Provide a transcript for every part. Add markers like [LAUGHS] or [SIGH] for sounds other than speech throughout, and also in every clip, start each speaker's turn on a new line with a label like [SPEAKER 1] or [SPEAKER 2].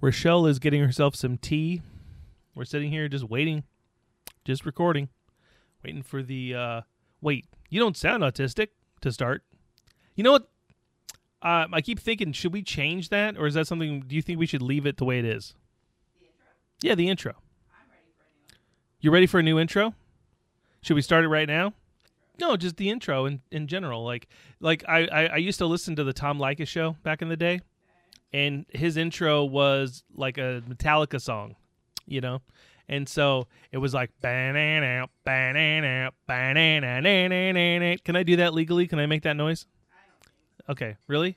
[SPEAKER 1] Rochelle is getting herself some tea. We're sitting here just waiting, just recording, waiting for the. uh Wait, you don't sound autistic to start. You know what? Uh, I keep thinking, should we change that, or is that something? Do you think we should leave it the way it is? Yeah, the intro. I'm ready for a new You ready for a new intro? Should we start it right now? No, just the intro in, in general. Like like I, I, I used to listen to the Tom Leykis show back in the day, and his intro was like a Metallica song, you know? And so it was like banana, banana, banana, banana. Can I do that legally? Can I make that noise? Okay, really?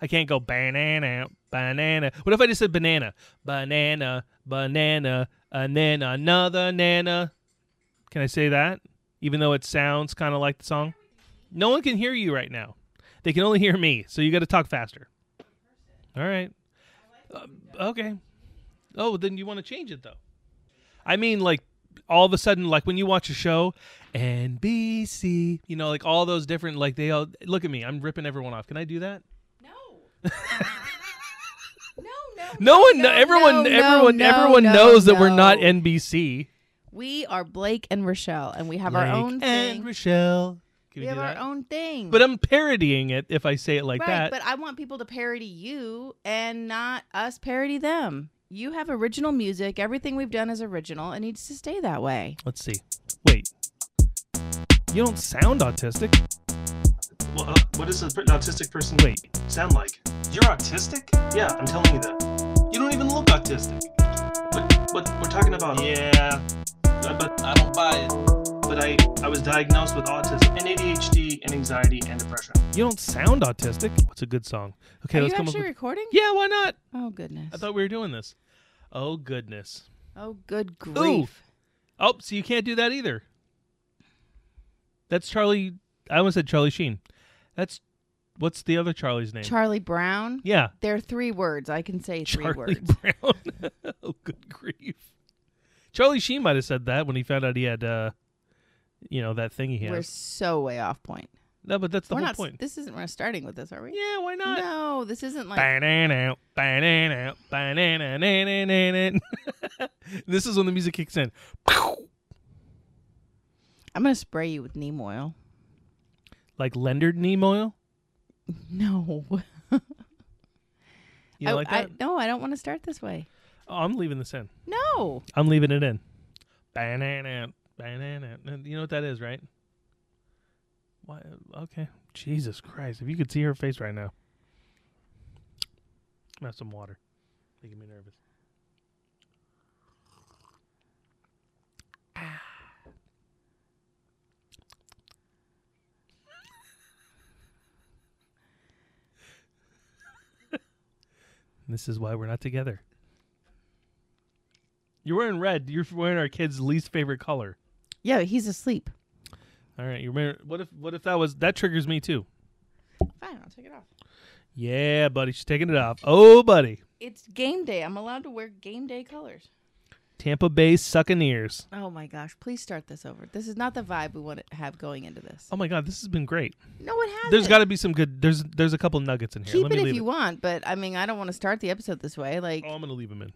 [SPEAKER 1] I can't go banana, banana. What if I just said banana? Banana, banana, and then another nana. Can I say that? Even though it sounds kind of like the song? No one can hear you right now. They can only hear me, so you got to talk faster. All right. Uh, okay. Oh, then you want to change it though. I mean, like all of a sudden, like when you watch a show, NBC, you know, like all those different, like they all look at me. I'm ripping everyone off. Can I do that?
[SPEAKER 2] No. [LAUGHS] no, no.
[SPEAKER 1] No one,
[SPEAKER 2] no,
[SPEAKER 1] everyone,
[SPEAKER 2] no,
[SPEAKER 1] everyone,
[SPEAKER 2] no,
[SPEAKER 1] everyone
[SPEAKER 2] no,
[SPEAKER 1] knows that we're not
[SPEAKER 2] no.
[SPEAKER 1] NBC.
[SPEAKER 2] We are Blake and Rochelle, and we have our
[SPEAKER 1] Blake
[SPEAKER 2] own
[SPEAKER 1] and
[SPEAKER 2] thing.
[SPEAKER 1] Rochelle. Can
[SPEAKER 2] we
[SPEAKER 1] we,
[SPEAKER 2] have
[SPEAKER 1] do
[SPEAKER 2] our
[SPEAKER 1] that?
[SPEAKER 2] own thing.
[SPEAKER 1] But I'm parodying it if I say it like
[SPEAKER 2] right,
[SPEAKER 1] that.
[SPEAKER 2] but I want people to parody you and not us parody them. You have original music. Everything we've done is original. It needs to stay that way.
[SPEAKER 1] Let's see. Wait. You don't sound autistic.
[SPEAKER 3] Well, uh, what does an autistic person
[SPEAKER 1] Wait.
[SPEAKER 3] sound like? You're autistic? Yeah, I'm telling you that. You don't even look autistic. But but we're talking about yeah. uh, But I don't buy it. But I I was diagnosed with autism and ADHD and anxiety and depression.
[SPEAKER 1] You don't sound autistic. What's a good song? Okay,
[SPEAKER 2] are
[SPEAKER 1] let's
[SPEAKER 2] you
[SPEAKER 1] come
[SPEAKER 2] actually
[SPEAKER 1] up with.
[SPEAKER 2] recording?
[SPEAKER 1] Yeah, why not?
[SPEAKER 2] Oh goodness.
[SPEAKER 1] I thought we were doing this. Oh goodness.
[SPEAKER 2] oh good grief.
[SPEAKER 1] Oh, so you can't do that either. That's Charlie. I almost said Charlie Sheen. That's what's the other Charlie's name?
[SPEAKER 2] Charlie Brown.
[SPEAKER 1] yeah,
[SPEAKER 2] There are three words. I can say three
[SPEAKER 1] Charlie
[SPEAKER 2] words.
[SPEAKER 1] Brown. [LAUGHS] oh, good grief. Charlie Sheen might have said that when he found out he had, uh, you know, that thing he has.
[SPEAKER 2] We're so way off point.
[SPEAKER 1] No, but that's the
[SPEAKER 2] we're
[SPEAKER 1] whole
[SPEAKER 2] not.
[SPEAKER 1] point.
[SPEAKER 2] This isn't. We're starting with this, are we?
[SPEAKER 1] Yeah, why not?
[SPEAKER 2] No, this isn't like.
[SPEAKER 1] Banana, banana, banana. [LAUGHS] This is when the music kicks in.
[SPEAKER 2] I'm gonna spray you with neem oil.
[SPEAKER 1] Like Leonard neem oil. [LAUGHS]
[SPEAKER 2] No.
[SPEAKER 1] You
[SPEAKER 2] I,
[SPEAKER 1] like
[SPEAKER 2] I-
[SPEAKER 1] that?
[SPEAKER 2] no, I don't want to start this way.
[SPEAKER 1] oh, I'm leaving this in.
[SPEAKER 2] No.
[SPEAKER 1] I'm leaving it in. Banana. You know what that is, right? Why? Okay. Jesus Christ! If you could see her face right now. Gonna have some water. Making me nervous. [LAUGHS] this is why we're not together. You're wearing red. You're wearing our kid's least favorite color.
[SPEAKER 2] Yeah, he's asleep.
[SPEAKER 1] All right. You remember what if what if that was that triggers me too?
[SPEAKER 2] Fine, I'll take it off.
[SPEAKER 1] Yeah, buddy, she's taking it off. Oh, buddy.
[SPEAKER 2] It's game day. I'm allowed to wear game day colors.
[SPEAKER 1] Tampa Bay Succaneers.
[SPEAKER 2] Oh my gosh! Please start this over. This is not the vibe we want to have going into this.
[SPEAKER 1] Oh my god, this has been great.
[SPEAKER 2] No, it hasn't.
[SPEAKER 1] There's got to be some good. There's there's a couple nuggets in here.
[SPEAKER 2] keep
[SPEAKER 1] Let
[SPEAKER 2] it
[SPEAKER 1] me
[SPEAKER 2] if
[SPEAKER 1] leave
[SPEAKER 2] you want, but I mean, I don't want to start the episode this way. Like,
[SPEAKER 1] Oh, I'm gonna leave them in.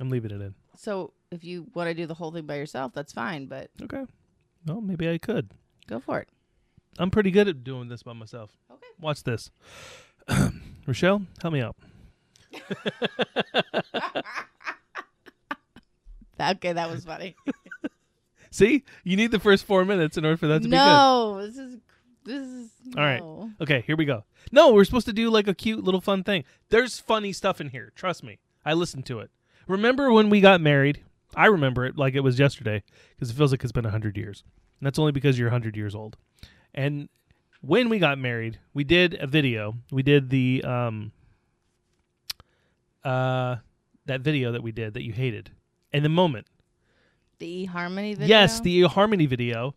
[SPEAKER 1] I'm leaving it in.
[SPEAKER 2] So if you want to do the whole thing by yourself, that's fine. But
[SPEAKER 1] Okay. Well, maybe I could.
[SPEAKER 2] go for it.
[SPEAKER 1] I'm pretty good at doing this by myself.
[SPEAKER 2] Okay.
[SPEAKER 1] Watch this. [CLEARS THROAT] Rochelle, help me out. [LAUGHS]
[SPEAKER 2] Okay, that was funny. [LAUGHS]
[SPEAKER 1] See, you need the first four minutes in order for that to be good.
[SPEAKER 2] no, this is this is
[SPEAKER 1] All right.
[SPEAKER 2] no.
[SPEAKER 1] be good. Okay, here we go. No, we're supposed to do like a cute little fun thing. There's funny stuff in here. Trust me. I listened to it. Remember when we got married? I remember it like it was yesterday because it feels like it's been 100 years. And that's only because you're 100 years old. And when we got married, we did a video. We did the um uh that video that we did that you hated. And the moment
[SPEAKER 2] The harmony video.
[SPEAKER 1] Yes, the harmony video.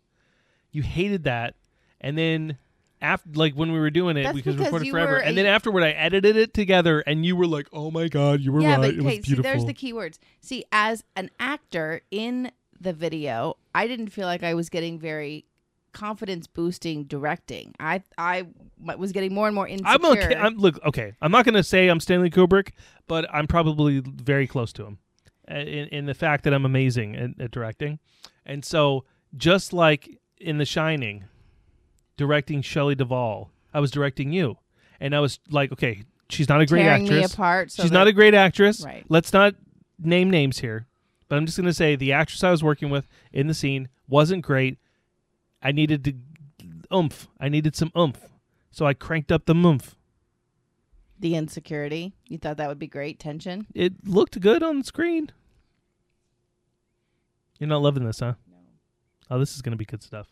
[SPEAKER 1] You hated that, and then after, like when we were doing it,
[SPEAKER 2] That's
[SPEAKER 1] we could
[SPEAKER 2] because
[SPEAKER 1] record it
[SPEAKER 2] you
[SPEAKER 1] forever,
[SPEAKER 2] were
[SPEAKER 1] and
[SPEAKER 2] a-
[SPEAKER 1] then afterward, I edited it together, and you were like, "Oh my god, you were
[SPEAKER 2] yeah,
[SPEAKER 1] right.
[SPEAKER 2] but
[SPEAKER 1] it was
[SPEAKER 2] okay, see,
[SPEAKER 1] beautiful."
[SPEAKER 2] there's the key words. See, as an actor in the video, I didn't feel like I was getting very confidence boosting directing. I was getting more and more insecure.
[SPEAKER 1] I'm okay. I'm look okay. I'm not going to say I'm Stanley Kubrick, but I'm probably very close to him uh, in, in the fact that I'm amazing at, at directing. And so, just like in The Shining, directing Shelley Duvall, I was directing you, and I was like, okay, she's not a great
[SPEAKER 2] tearing me
[SPEAKER 1] actress.
[SPEAKER 2] apart. So
[SPEAKER 1] she's
[SPEAKER 2] that-
[SPEAKER 1] not a great actress.
[SPEAKER 2] Right.
[SPEAKER 1] Let's not name names here, but I'm just going to say the actress I was working with in the scene wasn't great. I needed to oomph. I needed some oomph. So I cranked up the oomph.
[SPEAKER 2] the insecurity. You thought that would be great tension.
[SPEAKER 1] It looked good on the screen. You're not loving this, huh?
[SPEAKER 2] No.
[SPEAKER 1] Oh, this is going to be good stuff.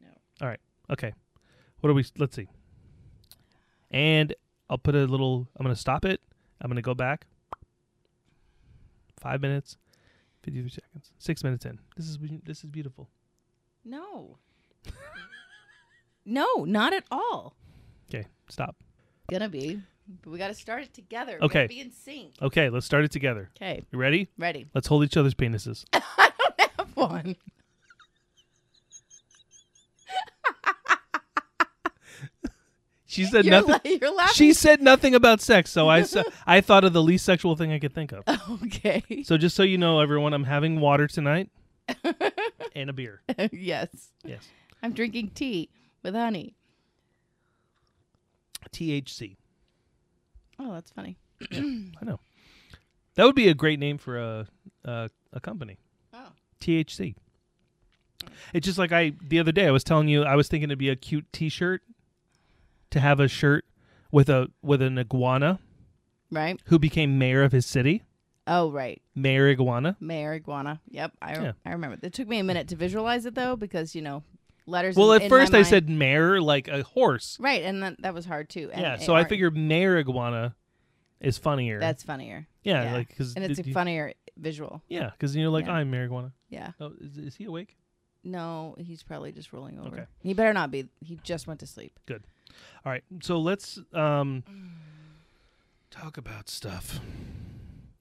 [SPEAKER 2] No.
[SPEAKER 1] All right. Okay. What are we? Let's see. And I'll put a little. I'm going to stop it. I'm going to go back. Five minutes, fifty-three seconds, six minutes in. This is this is beautiful.
[SPEAKER 2] No. [LAUGHS] no, not at all.
[SPEAKER 1] Okay, stop.
[SPEAKER 2] Gonna be, but we got to start it together. We
[SPEAKER 1] Okay.
[SPEAKER 2] gotta be in sync.
[SPEAKER 1] Okay, let's start it together.
[SPEAKER 2] Okay,
[SPEAKER 1] You ready?
[SPEAKER 2] ready.
[SPEAKER 1] Let's hold each other's penises. [LAUGHS]
[SPEAKER 2] I don't have one.
[SPEAKER 1] She said
[SPEAKER 2] you're,
[SPEAKER 1] nothing.
[SPEAKER 2] la- [LAUGHS] you're laughing.
[SPEAKER 1] She said nothing about sex, so I [LAUGHS] I thought of the least sexual thing I could think of.
[SPEAKER 2] okay.
[SPEAKER 1] So just so you know, everyone, I'm having water tonight [LAUGHS] and a beer.
[SPEAKER 2] yes,
[SPEAKER 1] Yes,
[SPEAKER 2] I'm drinking tea with honey.
[SPEAKER 1] THC.
[SPEAKER 2] Oh, that's funny.
[SPEAKER 1] I know. That would be a great name for a a, a company.
[SPEAKER 2] Oh.
[SPEAKER 1] THC. It's just like I the other day I was telling you I was thinking it'd be a cute T-shirt to have a shirt with a with an iguana
[SPEAKER 2] Right.
[SPEAKER 1] who became mayor of his city.
[SPEAKER 2] Oh, right.
[SPEAKER 1] Mayor iguana.
[SPEAKER 2] Mayor iguana. Yep, I
[SPEAKER 1] Yeah.
[SPEAKER 2] I remember. It took me a minute to visualize it though because you know letters.
[SPEAKER 1] Well,
[SPEAKER 2] in-
[SPEAKER 1] at
[SPEAKER 2] in my
[SPEAKER 1] first I
[SPEAKER 2] mind-
[SPEAKER 1] said mayor like a horse.
[SPEAKER 2] right, and that that was hard too. And
[SPEAKER 1] yeah,
[SPEAKER 2] it-
[SPEAKER 1] so I
[SPEAKER 2] or-
[SPEAKER 1] figured mayor iguana is funnier.
[SPEAKER 2] that's funnier.
[SPEAKER 1] yeah,
[SPEAKER 2] yeah.
[SPEAKER 1] like because
[SPEAKER 2] and it's a funnier visual.
[SPEAKER 1] Yeah, because you're like
[SPEAKER 2] Yeah.
[SPEAKER 1] I'm mayor iguana.
[SPEAKER 2] Yeah.
[SPEAKER 1] Oh, is, is he awake?
[SPEAKER 2] No, he's probably just rolling over.
[SPEAKER 1] Okay.
[SPEAKER 2] He better not be. He just went to sleep.
[SPEAKER 1] All right, so let's um talk about stuff.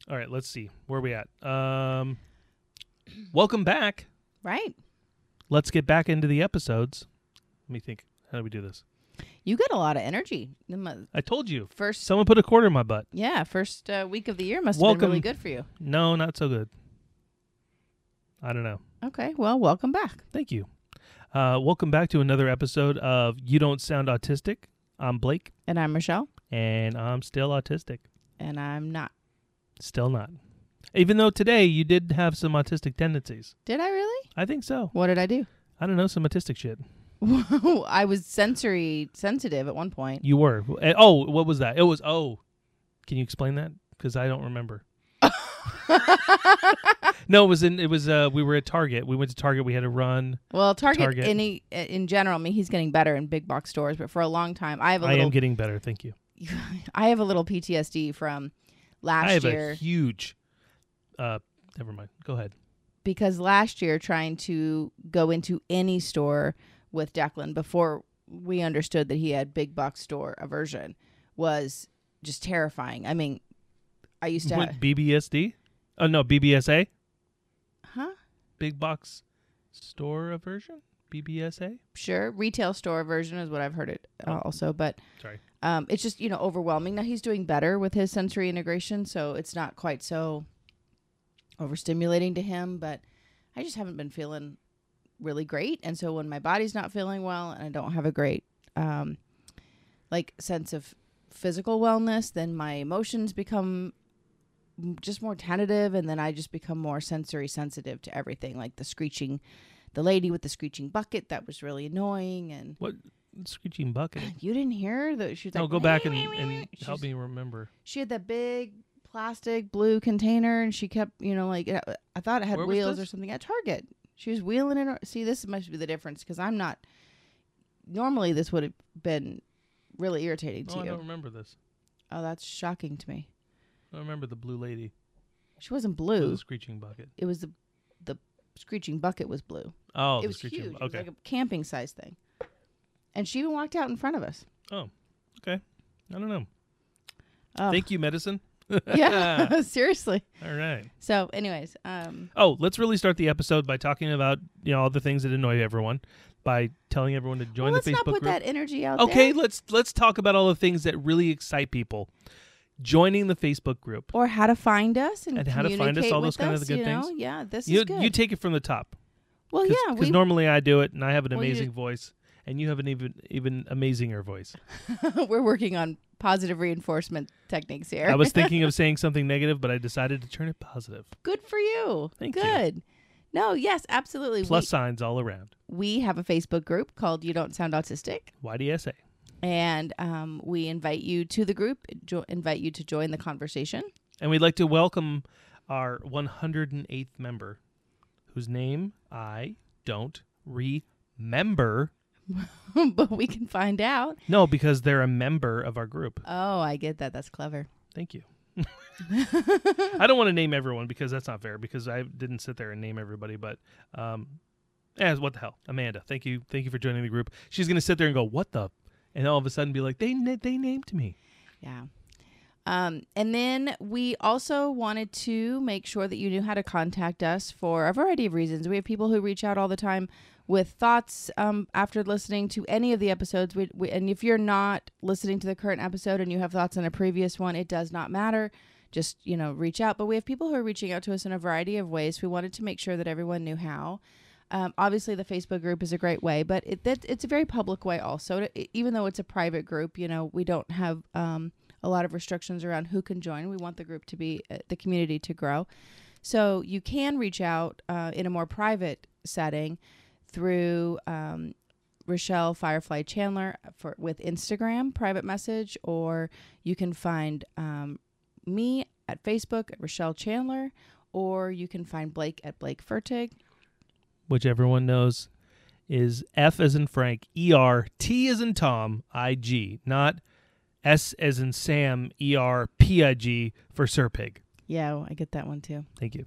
[SPEAKER 1] All right, let's see where are we at. Um, welcome back.
[SPEAKER 2] Right.
[SPEAKER 1] Let's get back into the episodes. Let me think. How do we do this?
[SPEAKER 2] You get a lot of energy. The mo-
[SPEAKER 1] I told you.
[SPEAKER 2] First,
[SPEAKER 1] Someone put a quarter in my butt.
[SPEAKER 2] yeah, first uh, week of the year must have been really good for you.
[SPEAKER 1] No, not so good. I don't know.
[SPEAKER 2] Okay, well, welcome back.
[SPEAKER 1] Thank you. Uh, welcome back to another episode of You Don't Sound Autistic. I'm Blake,
[SPEAKER 2] And I'm Michelle,
[SPEAKER 1] and I'm still autistic.
[SPEAKER 2] and I'm not.
[SPEAKER 1] Still not. Even though today you did have some autistic tendencies.
[SPEAKER 2] Did I really?
[SPEAKER 1] I think so.
[SPEAKER 2] What did I do?
[SPEAKER 1] I don't know, some autistic shit. [LAUGHS]
[SPEAKER 2] I was sensory sensitive at one point.
[SPEAKER 1] You were. Eh, Oh, what was that? It was, oh. Can you explain that? Because I don't remember. [LAUGHS] no, it was in, it was, uh, we were at Target. We went to Target. We had to run.
[SPEAKER 2] Well, Target,
[SPEAKER 1] Target.
[SPEAKER 2] in in general, I mean, he's getting better in big box stores, but for a long time, I have a
[SPEAKER 1] I
[SPEAKER 2] little, I
[SPEAKER 1] am getting better. Thank you. [LAUGHS]
[SPEAKER 2] I have a little PTSD from last
[SPEAKER 1] I have
[SPEAKER 2] year
[SPEAKER 1] a huge, uh, never mind. Go ahead.
[SPEAKER 2] because last year trying to go into any store with Declan before we understood that he had big box store aversion was just terrifying. I mean, I used to,
[SPEAKER 1] What,
[SPEAKER 2] have,
[SPEAKER 1] BBSD? Oh, no, BBSA?
[SPEAKER 2] huh?
[SPEAKER 1] Big box store aversion? BBSA?
[SPEAKER 2] Sure, retail store aversion is what I've heard it uh,
[SPEAKER 1] Oh.
[SPEAKER 2] also, but
[SPEAKER 1] Sorry.
[SPEAKER 2] um, it's just you know overwhelming. Now he's doing better with his sensory integration, so it's not quite so overstimulating to him. But I just haven't been feeling really great, and so when my body's not feeling well and I don't have a great um, like sense of physical wellness, then my emotions become just more tentative, and then I just become more sensory sensitive to everything, like the screeching. The lady with the screeching bucket that was really annoying, and
[SPEAKER 1] What? Screeching bucket. [SIGHS]
[SPEAKER 2] you didn't hear that she was like,
[SPEAKER 1] No, go back and,
[SPEAKER 2] "Wee, wee, wee,
[SPEAKER 1] and help me remember.
[SPEAKER 2] She had that big plastic blue container, and she kept, you know, like uh, I thought it had
[SPEAKER 1] Where
[SPEAKER 2] wheels or something at Target. She was wheeling it. See, this must be the difference because I'm not. Normally, this would have been really irritating oh, to
[SPEAKER 1] Oh, I don't remember this.
[SPEAKER 2] Oh, that's shocking to me.
[SPEAKER 1] I remember the blue lady
[SPEAKER 2] She wasn't
[SPEAKER 1] with
[SPEAKER 2] blue.
[SPEAKER 1] the screeching bucket.
[SPEAKER 2] It was the the screeching bucket was blue.
[SPEAKER 1] Oh,
[SPEAKER 2] it
[SPEAKER 1] the
[SPEAKER 2] was
[SPEAKER 1] screeching
[SPEAKER 2] huge.
[SPEAKER 1] bu-
[SPEAKER 2] It was
[SPEAKER 1] Okay.
[SPEAKER 2] like a camping size thing. And she even walked out in front of us.
[SPEAKER 1] Oh, okay. I don't know.
[SPEAKER 2] Oh,
[SPEAKER 1] Thank you, medicine. [LAUGHS]
[SPEAKER 2] yeah, [LAUGHS] seriously.
[SPEAKER 1] All right.
[SPEAKER 2] So, anyways, um,
[SPEAKER 1] Oh, let's really start the episode by talking about you know all the things that annoy everyone. by telling everyone to join
[SPEAKER 2] well, let's
[SPEAKER 1] the Facebook
[SPEAKER 2] not put
[SPEAKER 1] group.
[SPEAKER 2] that energy out
[SPEAKER 1] okay,
[SPEAKER 2] there.
[SPEAKER 1] let's let's talk about all the things that really excite people. Joining the Facebook group.
[SPEAKER 2] Or how to find us and,
[SPEAKER 1] And how to find us, all those kind of
[SPEAKER 2] us,
[SPEAKER 1] good
[SPEAKER 2] you know?
[SPEAKER 1] things.
[SPEAKER 2] Yeah, this
[SPEAKER 1] You
[SPEAKER 2] is good.
[SPEAKER 1] you take it from the top.
[SPEAKER 2] well, yeah.
[SPEAKER 1] Cause,
[SPEAKER 2] yeah,
[SPEAKER 1] 'cause
[SPEAKER 2] we
[SPEAKER 1] normally I do it, and I have an
[SPEAKER 2] Well,
[SPEAKER 1] amazing voice, and you have an even even amazinger voice. [LAUGHS]
[SPEAKER 2] we're working on positive reinforcement techniques here.
[SPEAKER 1] I was [LAUGHS] thinking of saying something negative, but I decided to turn it positive.
[SPEAKER 2] good for you.
[SPEAKER 1] Thank you.
[SPEAKER 2] good. No, yes, absolutely.
[SPEAKER 1] Plus
[SPEAKER 2] we,
[SPEAKER 1] signs all around.
[SPEAKER 2] we have a Facebook group called You Don't Sound Autistic.
[SPEAKER 1] YDSA.
[SPEAKER 2] And um, we invite you to the group jo- invite you to join the conversation
[SPEAKER 1] And we'd like to welcome our 108th member, whose name I don't remember. [LAUGHS]
[SPEAKER 2] but we can find out
[SPEAKER 1] No, because they're a member of our group.
[SPEAKER 2] oh i get that that's clever
[SPEAKER 1] Thank you. [LAUGHS] I don't want to name everyone because that's not fair because I didn't sit there and name everybody, but um yeah, what the hell. Amanda, thank you. Thank you for joining the group. She's going to sit there and go, "What the?" And all of a sudden be like, "They they named me."
[SPEAKER 2] yeah um, and then we also wanted to make sure that you knew how to contact us for a variety of reasons. We have people who reach out all the time with thoughts um, after listening to any of the episodes. We, we, and if you're not listening to the current episode and you have thoughts on a previous one, it does not matter. Just you know, reach out. But we have people who are reaching out to us in a variety of ways. We wanted to make sure that everyone knew how. Um, obviously, the Facebook group is a great way, but it, that, it's a very public way also. Even though it's a private group, you know, we don't have um, a lot of restrictions around who can join. We want the group to be uh, the community to grow. So you can reach out uh, in a more private setting through um, Rochelle Firefly Chandler for with Instagram private message, or you can find um, me at Facebook at Rochelle Chandler, or you can find Blake at Blake Fertig.
[SPEAKER 1] Which everyone knows is F as in Frank, E R, T as in Tom, I G, not S as in Sam, E R, P I G for Sir Pig.
[SPEAKER 2] Yeah, I get that one too.
[SPEAKER 1] Thank you.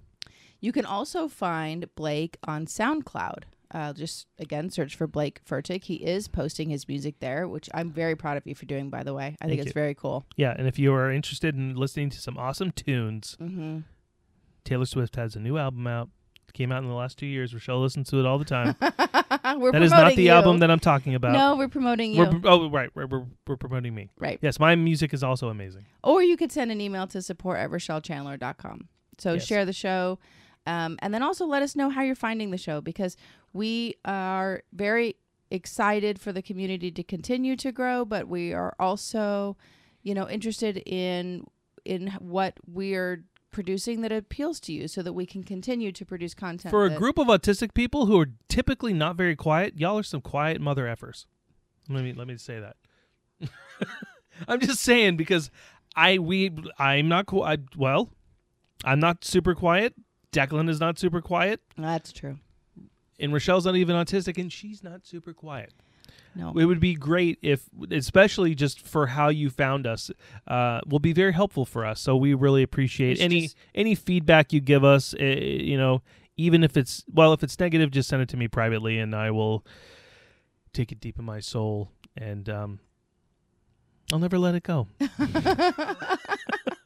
[SPEAKER 2] You can also find Blake on SoundCloud. Uh, just again, search for Blake Fertig. He is posting his music there, which I'm very proud of you for doing. By the way, I think it's
[SPEAKER 1] you.
[SPEAKER 2] very cool.
[SPEAKER 1] Yeah, and if you are interested in listening to some awesome tunes,
[SPEAKER 2] Mm-hmm.
[SPEAKER 1] Taylor Swift has a new album out. Came out in the last two years. Rochelle listens to it all the time. [LAUGHS]
[SPEAKER 2] we're
[SPEAKER 1] that is not the
[SPEAKER 2] you.
[SPEAKER 1] album that I'm talking about.
[SPEAKER 2] No, we're promoting you.
[SPEAKER 1] We're, oh, right. We're, we're, we're promoting me.
[SPEAKER 2] right.
[SPEAKER 1] Yes, my music is also amazing.
[SPEAKER 2] Or you could send an email to support at RochelleChandler.com. So
[SPEAKER 1] Yes.
[SPEAKER 2] share the show. Um, and then also let us know how you're finding the show because we are very excited for the community to continue to grow, but we are also, you know, interested in in what we're producing that appeals to you so that we can continue to produce content.
[SPEAKER 1] For a group of autistic people who are typically not very quiet, y'all are some quiet mother effers. Let me let me say that. [LAUGHS] I'm just saying because I we I'm not cool. I well, I'm not super quiet. Declan is not super quiet,
[SPEAKER 2] That's true.
[SPEAKER 1] and Rochelle's not even autistic, and she's not super quiet.
[SPEAKER 2] No.
[SPEAKER 1] It would be great if, especially just for how you found us, uh, will be very helpful for us. So we really appreciate
[SPEAKER 2] It's
[SPEAKER 1] any
[SPEAKER 2] just-
[SPEAKER 1] any feedback you give us. Uh, you know, even if it's well, if it's negative, just send it to me privately, and I will take it deep in my soul, and um, I'll never let it go. [LAUGHS] [LAUGHS]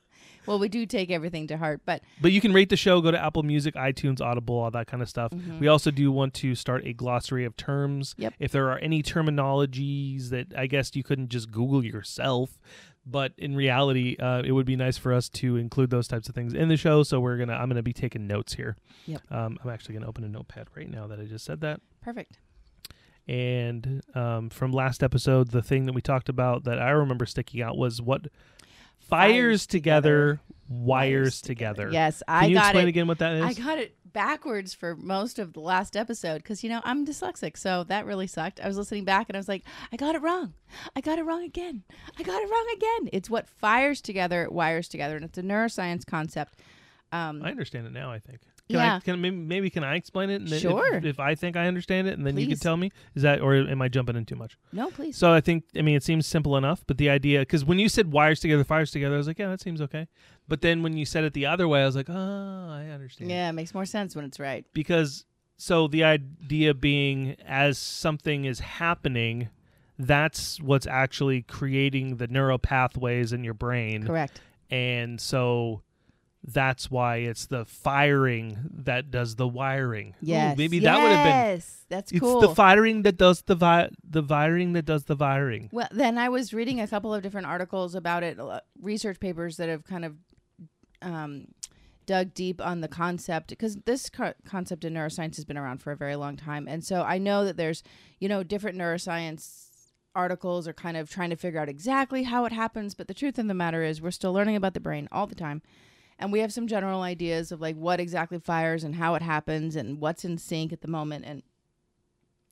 [SPEAKER 2] well, we do take everything to heart, but
[SPEAKER 1] But you can rate the show. Go to Apple Music, iTunes, Audible, all that kind of stuff.
[SPEAKER 2] Mhm.
[SPEAKER 1] We also do want to start a glossary of terms.
[SPEAKER 2] Yep.
[SPEAKER 1] If there are any terminologies that I guess you couldn't just Google yourself, but in reality, uh, it would be nice for us to include those types of things in the show. So we're gonna, I'm gonna be taking notes here.
[SPEAKER 2] Yep.
[SPEAKER 1] Um, I'm actually gonna open a notepad right now that I just said that.
[SPEAKER 2] perfect.
[SPEAKER 1] And um, from last episode, the thing that we talked about that I remember sticking out was what fires,
[SPEAKER 2] Fires
[SPEAKER 1] together,
[SPEAKER 2] together,
[SPEAKER 1] wires together.
[SPEAKER 2] Yes,
[SPEAKER 1] Can
[SPEAKER 2] I
[SPEAKER 1] you
[SPEAKER 2] got
[SPEAKER 1] explain
[SPEAKER 2] it.
[SPEAKER 1] again what that is?
[SPEAKER 2] I got it backwards for most of the last episode because you know I'm dyslexic, so that really sucked. I was listening back and I was like, I got it wrong. I got it wrong again. I got it wrong again. It's what fires together, wires together, and it's a neuroscience concept. Um,
[SPEAKER 1] I understand it now. I think. Can
[SPEAKER 2] Yeah.
[SPEAKER 1] I, can maybe, maybe can I explain it? And then if-
[SPEAKER 2] Sure.
[SPEAKER 1] If, I think I understand it, and then you can tell me, is that or am I jumping in too much?
[SPEAKER 2] no, please.
[SPEAKER 1] So I think I mean it seems simple enough, but the idea because when you said wires together, fires together, I was like, yeah, that seems okay. But then when you said it the other way, I was like, oh, I understand.
[SPEAKER 2] yeah, it makes more sense when it's right.
[SPEAKER 1] Because so the idea being as something is happening, that's what's actually creating the neural pathways in your brain.
[SPEAKER 2] Correct.
[SPEAKER 1] and so that's why it's the firing that does the wiring. Ooh,
[SPEAKER 2] Yes.
[SPEAKER 1] maybe that would have been.
[SPEAKER 2] Yes, that's
[SPEAKER 1] It's
[SPEAKER 2] cool.
[SPEAKER 1] the firing that does the vi- the wiring that does the wiring.
[SPEAKER 2] Well, then I was reading a couple of different articles about it, uh, research papers that have kind of um, dug deep on the concept because this co- concept in neuroscience has been around for a very long time, and so I know that there's you know different neuroscience articles are kind of trying to figure out exactly how it happens, but the truth of the matter is we're still learning about the brain all the time. And we have some general ideas of like what exactly fires and how it happens and what's in sync at the moment. And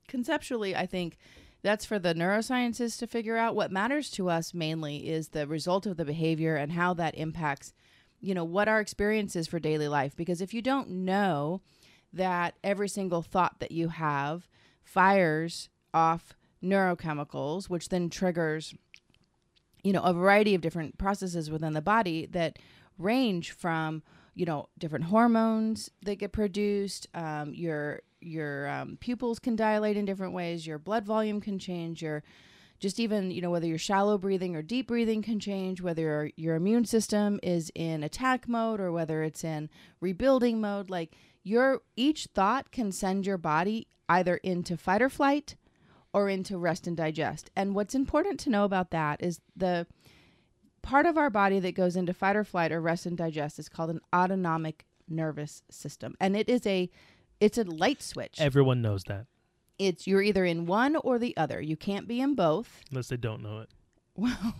[SPEAKER 2] conceptually, I think that's for the neuroscientists to figure out. What matters to us mainly is the result of the behavior and how that impacts, you know, what our experience is for daily life. Because if you don't know that every single thought that you have fires off neurochemicals, which then triggers, you know, a variety of different processes within the body that range from you know different hormones that get produced um, your your um, pupils can dilate in different ways your blood volume can change your just even you know whether you're shallow breathing or deep breathing can change whether your, your immune system is in attack mode or whether it's in rebuilding mode like your each thought can send your body either into fight or flight or into rest and digest. And what's important to know about that is the part of our body that goes into fight or flight or rest and digest is called an autonomic nervous system. And it is a it's a light switch.
[SPEAKER 1] Everyone knows that,
[SPEAKER 2] it's you're either in one or the other. You can't be in both.
[SPEAKER 1] Unless they don't know it. [LAUGHS]
[SPEAKER 2] well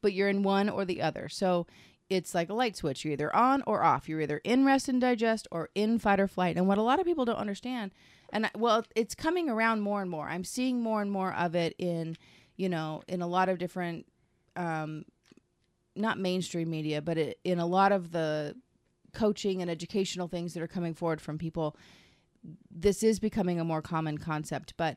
[SPEAKER 2] but you're in one or the other. So it's like a light switch. You're either on or off. You're either in rest and digest or in fight or flight. And what a lot of people don't understand and I- well it's coming around more and more. I'm seeing more and more of it in you know in a lot of different um not mainstream media but it, in a lot of the coaching and educational things that are coming forward from people this is becoming a more common concept but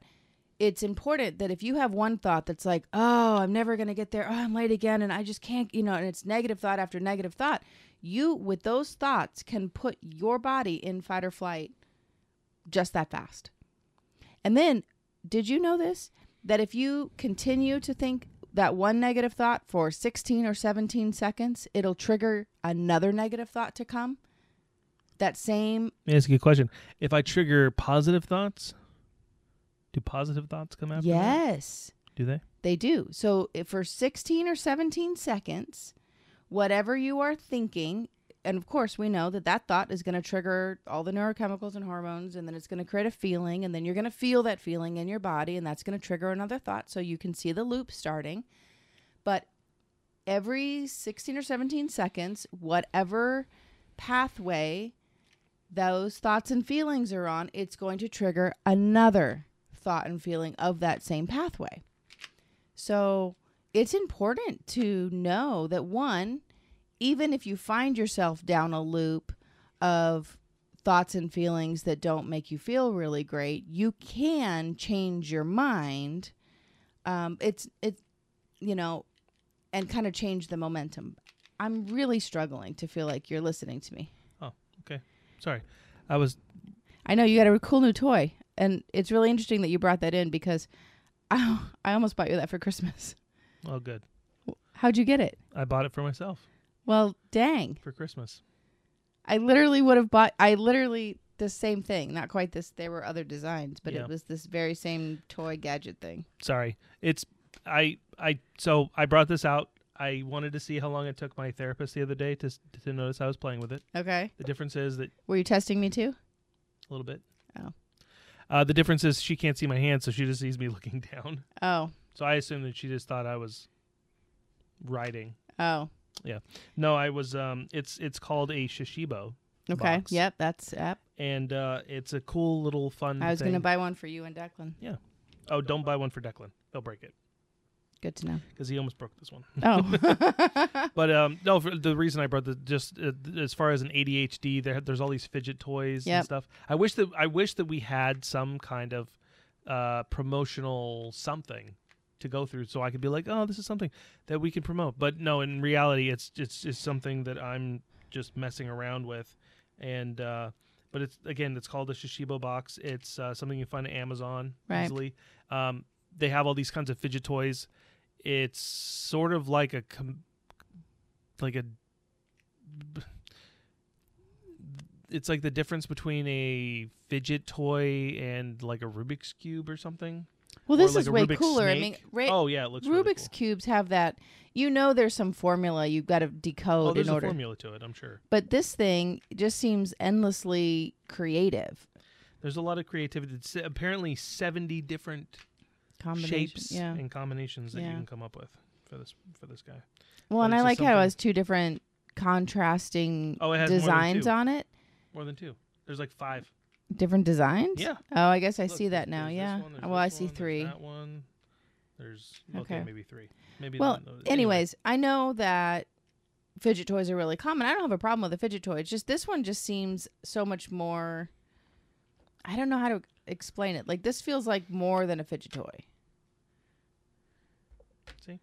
[SPEAKER 2] it's important that if you have one thought that's like, oh, I'm never going to get there. Oh, I'm late again. And I just can't, you know, and it's negative thought after negative thought. You, with those thoughts, can put your body in fight or flight just that fast. And then, did you know this? That if you continue to think that one negative thought for 16 or 17 seconds, it'll trigger another negative thought to come? That same
[SPEAKER 1] Let me ask you a question. If I trigger positive thoughts, do positive thoughts come after? that?
[SPEAKER 2] Yes.
[SPEAKER 1] Do they?
[SPEAKER 2] They do. So if for 16 or 17 seconds, whatever you are thinking, and of course we know that that thought is going to trigger all the neurochemicals and hormones, and then it's going to create a feeling, and then you're going to feel that feeling in your body, and that's going to trigger another thought. So you can see the loop starting. But every 16 or 17 seconds, whatever pathway those thoughts and feelings are on, it's going to trigger another thought and feeling of that same pathway. So it's important to know that one, even if you find yourself down a loop of thoughts and feelings that don't make you feel really great, you can change your mind. Um, it's it's you know, and kind of change the momentum. I'm really struggling to feel like you're listening to me. Oh, okay.
[SPEAKER 1] Sorry, I was.
[SPEAKER 2] I know you got a cool new toy, and it's really interesting that you brought that in because I [LAUGHS] I almost bought you that for Christmas.
[SPEAKER 1] Oh, good.
[SPEAKER 2] How'd you get it?
[SPEAKER 1] I bought it for myself
[SPEAKER 2] Well, dang.
[SPEAKER 1] for Christmas.
[SPEAKER 2] I literally would have bought I literally the same thing. Not quite this there were other designs, but
[SPEAKER 1] Yeah.
[SPEAKER 2] it was this very same toy gadget thing.
[SPEAKER 1] Sorry, it's I I so I brought this out. I wanted to see how long it took my therapist the other day to s- to notice I was playing with it.
[SPEAKER 2] Okay.
[SPEAKER 1] The difference is that
[SPEAKER 2] Were you testing me too?
[SPEAKER 1] a little bit.
[SPEAKER 2] Oh.
[SPEAKER 1] Uh, the difference is she can't see my hand, so she just sees me [LAUGHS] looking down.
[SPEAKER 2] Oh.
[SPEAKER 1] So I assume that she just thought I was writing.
[SPEAKER 2] Oh.
[SPEAKER 1] No, I was. Um, it's it's called a Shashibo,
[SPEAKER 2] Okay.
[SPEAKER 1] Box.
[SPEAKER 2] Yep, that's yep.
[SPEAKER 1] and uh, it's a cool little fun.
[SPEAKER 2] I was
[SPEAKER 1] thing.
[SPEAKER 2] gonna buy one for you and Declan. Yeah.
[SPEAKER 1] Oh, don't buy one for Declan. They'll break it
[SPEAKER 2] Good to know.
[SPEAKER 1] because he almost broke this one.
[SPEAKER 2] Oh. [LAUGHS] [LAUGHS]
[SPEAKER 1] But um, no, for the reason I brought the just uh, as far as an ADHD, there there's all these fidget toys
[SPEAKER 2] Yep.
[SPEAKER 1] and stuff. I wish that I wish that we had some kind of uh, promotional something to go through, so I could be like, oh, this is something that we can promote. But no, in reality, it's it's just something that I'm just messing around with, and uh, but it's again, it's called a Shashibo box. It's uh, something you find at Amazon
[SPEAKER 2] Right.
[SPEAKER 1] easily. Um, they have all these kinds of fidget toys. It's sort of like a com- like a it's like the difference between a fidget toy and like a Rubik's cube or something.
[SPEAKER 2] Well, this
[SPEAKER 1] like
[SPEAKER 2] is way
[SPEAKER 1] Rubik's
[SPEAKER 2] cooler. I mean. Ra-
[SPEAKER 1] oh yeah, it looks really
[SPEAKER 2] Rubik's
[SPEAKER 1] cool.
[SPEAKER 2] cubes have that. You know, there's some formula you've got to decode in order.
[SPEAKER 1] Oh, there's
[SPEAKER 2] in
[SPEAKER 1] a
[SPEAKER 2] order.
[SPEAKER 1] formula to it. I'm sure.
[SPEAKER 2] But this thing just seems endlessly creative.
[SPEAKER 1] There's a lot of creativity. It's uh, apparently 70 different shapes
[SPEAKER 2] Yeah.
[SPEAKER 1] and combinations that you can come up with for this for this guy.
[SPEAKER 2] Well,
[SPEAKER 1] but
[SPEAKER 2] and I like how it has two different contrasting
[SPEAKER 1] Oh,
[SPEAKER 2] designs on it.
[SPEAKER 1] More than two. There's like five.
[SPEAKER 2] Different designs.
[SPEAKER 1] Yeah.
[SPEAKER 2] Oh, I guess I
[SPEAKER 1] Look,
[SPEAKER 2] see that now. Yeah.
[SPEAKER 1] one,
[SPEAKER 2] well, I see
[SPEAKER 1] one,
[SPEAKER 2] three.
[SPEAKER 1] That one. There's okay,
[SPEAKER 2] Okay.
[SPEAKER 1] maybe three. Maybe
[SPEAKER 2] Well,
[SPEAKER 1] not- anyway.
[SPEAKER 2] Anyways, I know that fidget toys are really common. I don't have a problem with a fidget toy. It's just this one just seems so much more. I don't know how to explain it. Like this feels like more than a fidget toy.
[SPEAKER 1] See?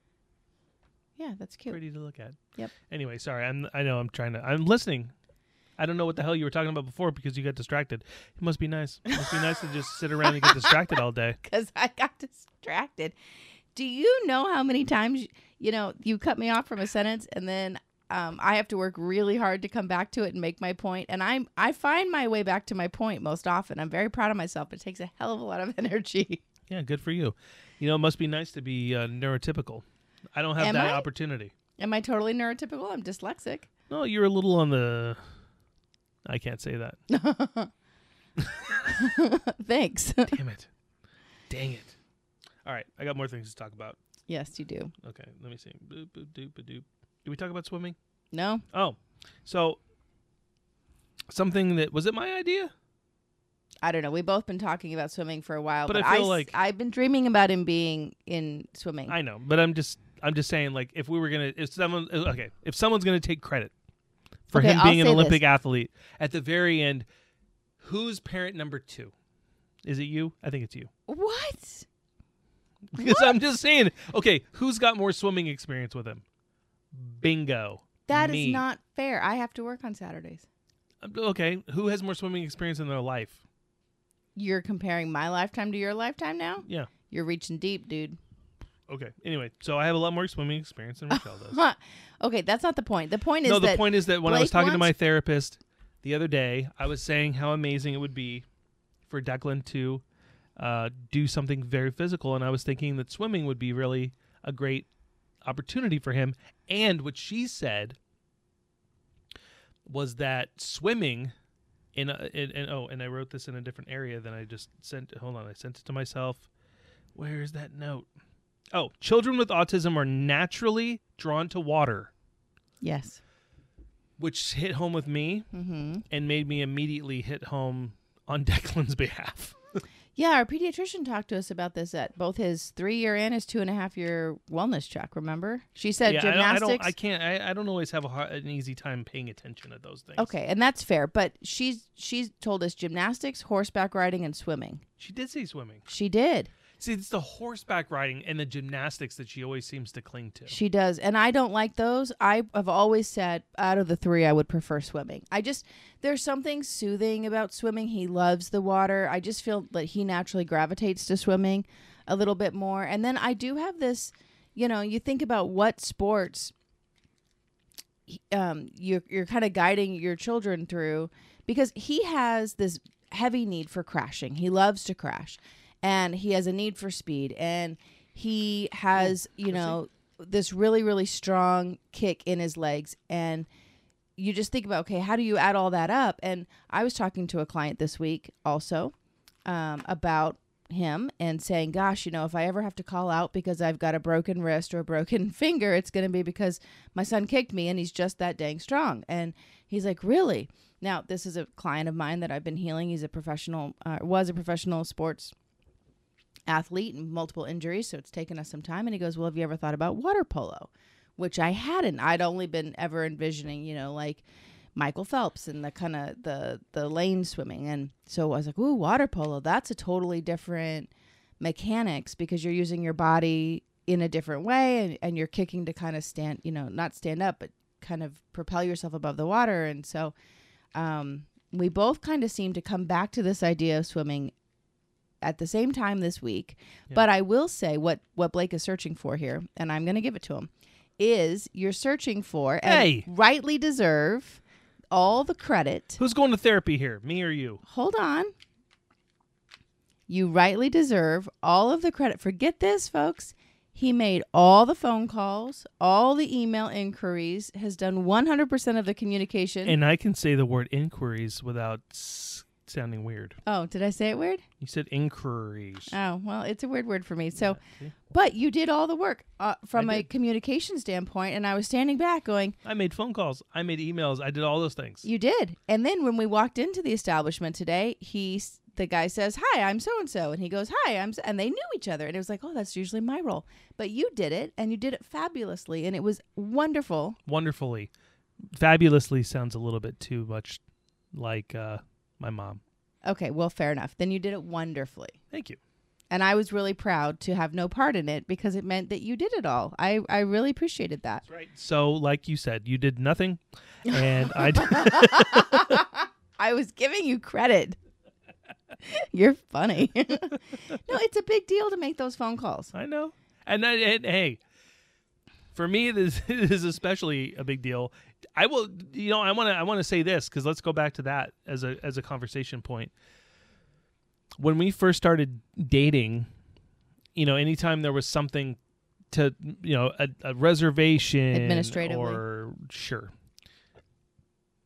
[SPEAKER 2] Yeah, that's cute.
[SPEAKER 1] pretty to look at.
[SPEAKER 2] Yep.
[SPEAKER 1] Anyway, sorry. I'm I know I'm trying to I'm listening. I don't know what the hell you were talking about before because you got distracted. It must be nice. It must be nice to just sit around and get distracted all day. [LAUGHS]
[SPEAKER 2] because I got distracted. Do you know how many times you know you cut me off from a sentence and then um, I have to work really hard to come back to it and make my point. and I'm I find my way back to my point most often. I'm very proud of myself. It takes a hell of a lot of [LAUGHS] energy.
[SPEAKER 1] Yeah, good for you. You know, it must be nice to be uh, neurotypical. I don't have
[SPEAKER 2] Am
[SPEAKER 1] that
[SPEAKER 2] I?
[SPEAKER 1] opportunity.
[SPEAKER 2] Am I totally neurotypical? I'm dyslexic.
[SPEAKER 1] No, you're a little on the. I can't say that. [LAUGHS]
[SPEAKER 2] Thanks.
[SPEAKER 1] Damn it. Dang it. All right, I got more things to talk about.
[SPEAKER 2] yes, you do.
[SPEAKER 1] Okay, let me see. Boop, boop, doop, doop. Did we talk about swimming?
[SPEAKER 2] No,
[SPEAKER 1] Oh, so something that was it my idea?
[SPEAKER 2] I don't know. We've both been talking about swimming for a while,
[SPEAKER 1] But
[SPEAKER 2] but,
[SPEAKER 1] I feel
[SPEAKER 2] s-
[SPEAKER 1] like-
[SPEAKER 2] I've been dreaming about him being in swimming.
[SPEAKER 1] I know, but I'm just I'm just saying like if we were gonna if someone okay if someone's gonna take credit for
[SPEAKER 2] Okay,
[SPEAKER 1] him being an Olympic
[SPEAKER 2] this.
[SPEAKER 1] athlete at the very end, who's parent number two? Is it you? I think it's you.
[SPEAKER 2] what? [LAUGHS]
[SPEAKER 1] Because I'm just saying, okay, who's got more swimming experience with him? Bingo.
[SPEAKER 2] That is
[SPEAKER 1] Me.
[SPEAKER 2] not fair. I have to work on Saturdays.
[SPEAKER 1] Um, Okay, who has more swimming experience in their life?
[SPEAKER 2] You're comparing my lifetime to your lifetime now?
[SPEAKER 1] Yeah.
[SPEAKER 2] You're reaching deep, dude.
[SPEAKER 1] Okay. Anyway, so I have a lot more swimming experience than Michelle does. [LAUGHS]
[SPEAKER 2] Okay, that's not the point. The point is
[SPEAKER 1] no, the
[SPEAKER 2] that
[SPEAKER 1] point is that when I was talking to my therapist the other day, I was saying how amazing it would be for Declan to uh, do something very physical, and I was thinking that swimming would be really a great opportunity for him. And what she said was that swimming in, a, in, in oh, and I wrote this in a different area than I just sent. Hold on, I sent it to myself. Where is that note? Oh, children with autism are naturally drawn to water
[SPEAKER 2] yes.
[SPEAKER 1] which hit home with me
[SPEAKER 2] Mm-hmm.
[SPEAKER 1] and made me immediately hit home on [LAUGHS] Declan's behalf.
[SPEAKER 2] Yeah, our pediatrician talked to us about this at both his three-year and his two and a half year wellness check. Remember, she said
[SPEAKER 1] yeah, I don't, I
[SPEAKER 2] gymnastics.
[SPEAKER 1] don't, I can't, I, I don't always have a hard, an easy time paying attention at those things.
[SPEAKER 2] okay, and that's fair. But she's she's told us gymnastics, horseback riding, and swimming.
[SPEAKER 1] She did say swimming.
[SPEAKER 2] She did.
[SPEAKER 1] See, it's the horseback riding and the gymnastics that she always seems to cling to.
[SPEAKER 2] She does. And I don't like those. I have always said out of the three, I would prefer swimming. I just, there's something soothing about swimming. He loves the water. I just feel that he naturally gravitates to swimming a little bit more. And then I do have this, you know, you think about what sports um, you're, you're kind of guiding your children through because he has this heavy need for crashing. He loves to crash and he has a need for speed and he has, you know, this really, really strong kick in his legs. And you just think about, okay, how do you add all that up? And I was talking to a client this week also um, about him and saying, gosh, you know, if I ever have to call out because I've got a broken wrist or a broken [LAUGHS] finger, it's going to be because my son kicked me and he's just that dang strong. And he's like, really? Now, this is a client of mine that I've been healing. He's a professional, uh, was a professional sports athlete and multiple injuries, so it's taken us some time. And he goes, well, have you ever thought about water polo? Which I hadn't. I'd only been ever envisioning, you know, like Michael Phelps and the kind of the the lane swimming. And so I was like, ooh, water polo. That's a totally different mechanics because you're using your body in a different way and, and you're kicking to kind of stand, you know, not stand up, but kind of propel yourself above the water. And so um, we both kind of seem to come back to this idea of swimming at the same time this week.
[SPEAKER 1] Yeah.
[SPEAKER 2] But I will say what what Blake is searching for here, and I'm going to give it to him, is you're searching for and
[SPEAKER 1] Hey!
[SPEAKER 2] rightly deserve all the credit.
[SPEAKER 1] Who's going to therapy here? Me or you?
[SPEAKER 2] Hold on. You rightly deserve all of the credit. Forget this, folks. He made all the phone calls, all the email inquiries, has done 100% of the communication.
[SPEAKER 1] And I can say the word inquiries without sounding weird.
[SPEAKER 2] oh, did I say it weird?
[SPEAKER 1] You said inquiries.
[SPEAKER 2] Oh, well, it's a weird word for me. So,
[SPEAKER 1] See?
[SPEAKER 2] but you did all the work uh, from
[SPEAKER 1] I
[SPEAKER 2] a
[SPEAKER 1] did.
[SPEAKER 2] communication standpoint, and I was standing back going,
[SPEAKER 1] I made phone calls. I made emails. I did all those things.
[SPEAKER 2] You did. And then when we walked into the establishment today, he the guy says, "Hi, I'm so and so," and he goes, "Hi, I'm," so, and they knew each other, and it was like, "Oh, that's usually my role," but you did it, and you did it fabulously, and it was wonderful.
[SPEAKER 1] Wonderfully. Fabulously sounds a little bit too much like uh, my mom.
[SPEAKER 2] Okay, well, fair enough. Then you did it wonderfully,
[SPEAKER 1] Thank you.
[SPEAKER 2] and I was really proud to have no part in it because it meant that you did it all. I I really appreciated that.
[SPEAKER 1] That's right. So, like you said, you did nothing, and I. [LAUGHS]
[SPEAKER 2] I was giving you credit. [LAUGHS] You're funny. [LAUGHS] no, it's a big deal to make those phone calls.
[SPEAKER 1] I know. And, I, and hey, for me, this is especially a big deal. I will, you know, I want to, I want to say this because let's go back to that as a as a conversation point. When we first started dating, you know, anytime there was something to, you know, a, a reservation
[SPEAKER 2] Administratively.
[SPEAKER 1] or sure.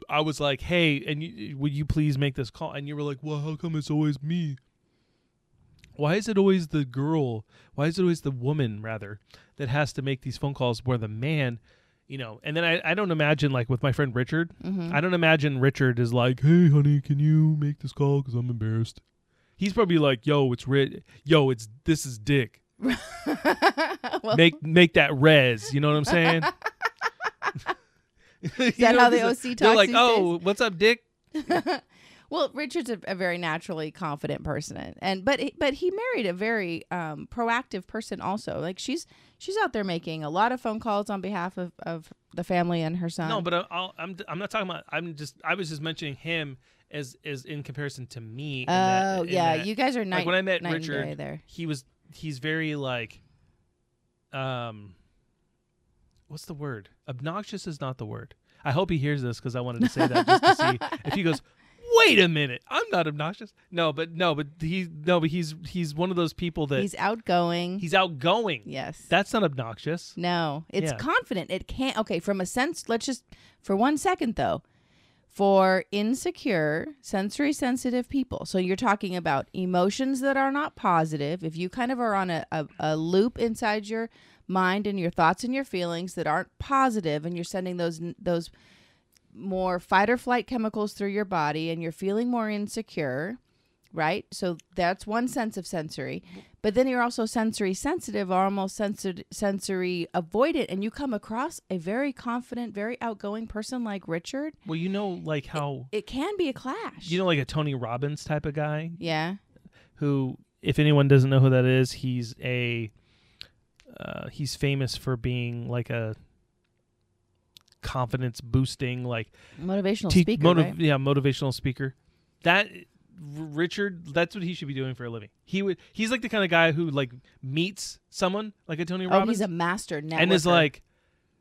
[SPEAKER 1] I was like, "Hey, and you, would you please make this call?" And you were like, "Well, how come it's always me?" Why is it always the girl? Why is it always the woman rather that has to make these phone calls where the man, you know? And then I, I don't imagine like with my friend Richard.
[SPEAKER 2] Mhm.
[SPEAKER 1] I don't imagine Richard is like, "Hey, honey, can you make this call? Because I'm embarrassed." He's probably like, "Yo, it's Rit. Yo, it's this is Dick. [LAUGHS]
[SPEAKER 2] well,
[SPEAKER 1] Make make that res." You know what I'm saying? [LAUGHS] [LAUGHS] is
[SPEAKER 2] that how the OC talks
[SPEAKER 1] They're
[SPEAKER 2] like,
[SPEAKER 1] "Oh, what's up, Dick?"
[SPEAKER 2] Well, Richard's a, a very naturally confident person, and, but he- but he married a very um, proactive person also. Like she's she's out there making a lot of phone calls on behalf of, of the family and her son.
[SPEAKER 1] No, but I- I'll, I'm I'm not talking about. I'm just I was just mentioning him as as in comparison to me. that-
[SPEAKER 2] oh yeah,
[SPEAKER 1] that-
[SPEAKER 2] you guys are night.
[SPEAKER 1] like when I met Richard,
[SPEAKER 2] there.
[SPEAKER 1] he was he's very like um what's the word obnoxious is not the word i hope he hears this because i wanted to say that just to see [LAUGHS] if he goes wait a minute i'm not obnoxious no but no but he no but he's he's one of those people that
[SPEAKER 2] He's outgoing.
[SPEAKER 1] he's,
[SPEAKER 2] outgoing.
[SPEAKER 1] outgoing
[SPEAKER 2] yes.
[SPEAKER 1] that's not obnoxious
[SPEAKER 2] No, it's
[SPEAKER 1] Yeah.
[SPEAKER 2] confident. It can't. Okay, from a sense, let's just for one second though. For insecure, sensory sensitive people, so you're talking about emotions that are not positive. If you kind of are on a, a, a loop inside your mind and your thoughts and your feelings that aren't positive, and you're sending those those more fight or flight chemicals through your body, and you're feeling more insecure, right? So that's one sense of sensory. But then you're also sensory sensitive or almost sensory, sensory avoidant. And you come across a very confident, very outgoing person like Richard.
[SPEAKER 1] well you know like how
[SPEAKER 2] It can be a clash.
[SPEAKER 1] you know like a tony robbins type of guy
[SPEAKER 2] yeah.
[SPEAKER 1] who if anyone doesn't know who that is he's a uh, he's famous for being like a confidence boosting like
[SPEAKER 2] Motivational
[SPEAKER 1] te-
[SPEAKER 2] speaker.
[SPEAKER 1] motiv-
[SPEAKER 2] right?
[SPEAKER 1] yeah motivational speaker that richard that's what he should be doing for a living he would he's like the kind of guy who like meets someone like a tony
[SPEAKER 2] Oh,
[SPEAKER 1] robbins
[SPEAKER 2] he's a master networker.
[SPEAKER 1] and is like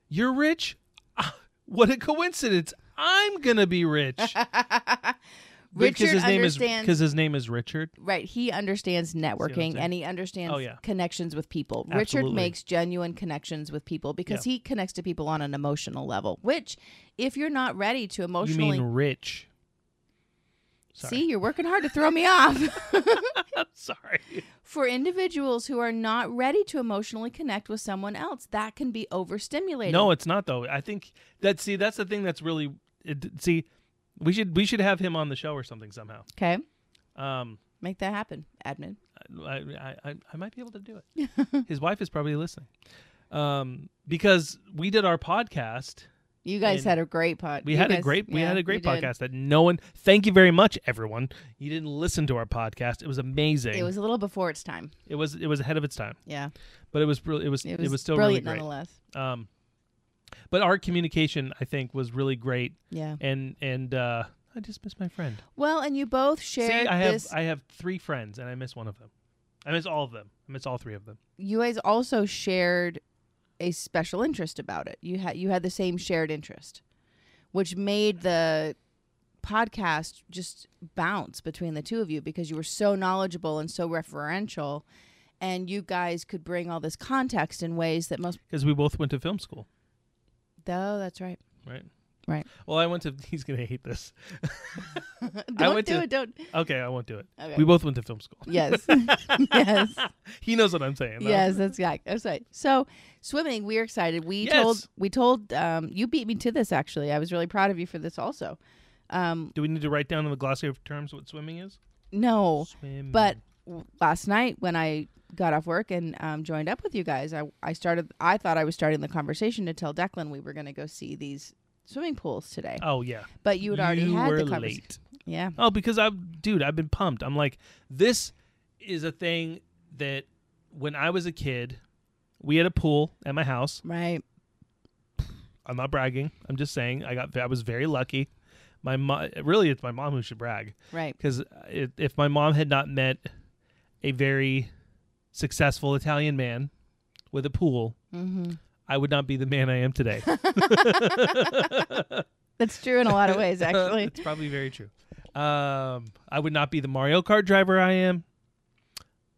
[SPEAKER 1] you're rich [LAUGHS] what a coincidence i'm gonna be rich [LAUGHS]
[SPEAKER 2] Richard
[SPEAKER 1] because his name is
[SPEAKER 2] understands.
[SPEAKER 1] because his name is richard
[SPEAKER 2] Right, he understands networking and he understands
[SPEAKER 1] Oh, yeah.
[SPEAKER 2] connections with people. Richard makes genuine connections with people because he connects to people on an emotional level. Which, if you're not ready to emotionally, you
[SPEAKER 1] mean rich Sorry.
[SPEAKER 2] see, you're working hard to throw me off.
[SPEAKER 1] I'm [LAUGHS] [LAUGHS] sorry
[SPEAKER 2] For individuals who are not ready to emotionally connect with someone else, that can be overstimulating.
[SPEAKER 1] No, it's not though. I think that see that's the thing that's really it, see we should we should have him on the show or something somehow.
[SPEAKER 2] okay,
[SPEAKER 1] Um,
[SPEAKER 2] make that happen, admin.
[SPEAKER 1] I I, I, I might be able to do it. [LAUGHS] His wife is probably listening. Um, because we did our podcast.
[SPEAKER 2] You guys had a great pod.
[SPEAKER 1] We
[SPEAKER 2] you
[SPEAKER 1] had a
[SPEAKER 2] guys-
[SPEAKER 1] great we
[SPEAKER 2] yeah,
[SPEAKER 1] had a great
[SPEAKER 2] you did.
[SPEAKER 1] podcast that no one. Thank you very much, everyone. You didn't listen to our podcast. It was amazing.
[SPEAKER 2] It was a little before its time.
[SPEAKER 1] it was it was ahead of its time,
[SPEAKER 2] Yeah,
[SPEAKER 1] but it was br- it was
[SPEAKER 2] it was,
[SPEAKER 1] still really
[SPEAKER 2] brilliant
[SPEAKER 1] great.
[SPEAKER 2] nonetheless.
[SPEAKER 1] Um, but our communication, I think, was really great,
[SPEAKER 2] Yeah.
[SPEAKER 1] and and uh, I just miss my friend.
[SPEAKER 2] Well, and you both shared
[SPEAKER 1] See, I have. I have three friends, and I miss one of them. I miss all of them. I miss all three of them.
[SPEAKER 2] you guys also shared a special interest about it. You had you had the same shared interest, which made the podcast just bounce between the two of you because you were so knowledgeable and so referential and you guys could bring all this context in ways that most
[SPEAKER 1] Because we both went to film school,
[SPEAKER 2] though that's right
[SPEAKER 1] right?
[SPEAKER 2] Right.
[SPEAKER 1] Well, I went to. [LAUGHS] He's gonna hate this. [LAUGHS]
[SPEAKER 2] don't
[SPEAKER 1] went
[SPEAKER 2] do
[SPEAKER 1] to-
[SPEAKER 2] it don't
[SPEAKER 1] Okay, I won't do it.
[SPEAKER 2] okay.
[SPEAKER 1] We both went to film school.
[SPEAKER 2] yes [LAUGHS] yes
[SPEAKER 1] he knows what I'm saying. though.
[SPEAKER 2] yes that's right that's right so swimming we're excited we
[SPEAKER 1] Yes.
[SPEAKER 2] told we told um you beat me to this actually i was really proud of you for this also um
[SPEAKER 1] Do we need to write down in the glossary of terms what swimming is?
[SPEAKER 2] no
[SPEAKER 1] Swim.
[SPEAKER 2] But w- last night when I got off work and um, joined up with you guys, I, I started. I thought I was starting the conversation to tell Declan we were going to go see these swimming pools today.
[SPEAKER 1] oh yeah,
[SPEAKER 2] But you had already
[SPEAKER 1] you
[SPEAKER 2] had
[SPEAKER 1] were
[SPEAKER 2] the conversation.
[SPEAKER 1] late.
[SPEAKER 2] Yeah.
[SPEAKER 1] Oh, because I, dude, I've been pumped. I'm like, this is a thing that when I was a kid, we had a pool at my house.
[SPEAKER 2] Right.
[SPEAKER 1] I'm not bragging. I'm just saying I got I was very lucky. My mom, really, it's my mom who should brag
[SPEAKER 2] Right.
[SPEAKER 1] because if my mom had not met a very successful Italian man with a pool,
[SPEAKER 2] Mm-hmm.
[SPEAKER 1] I would not be the man I am today. [LAUGHS] [LAUGHS]
[SPEAKER 2] That's true in a lot of ways, actually.
[SPEAKER 1] it's probably very true. Um, I would not be the Mario Kart driver I am,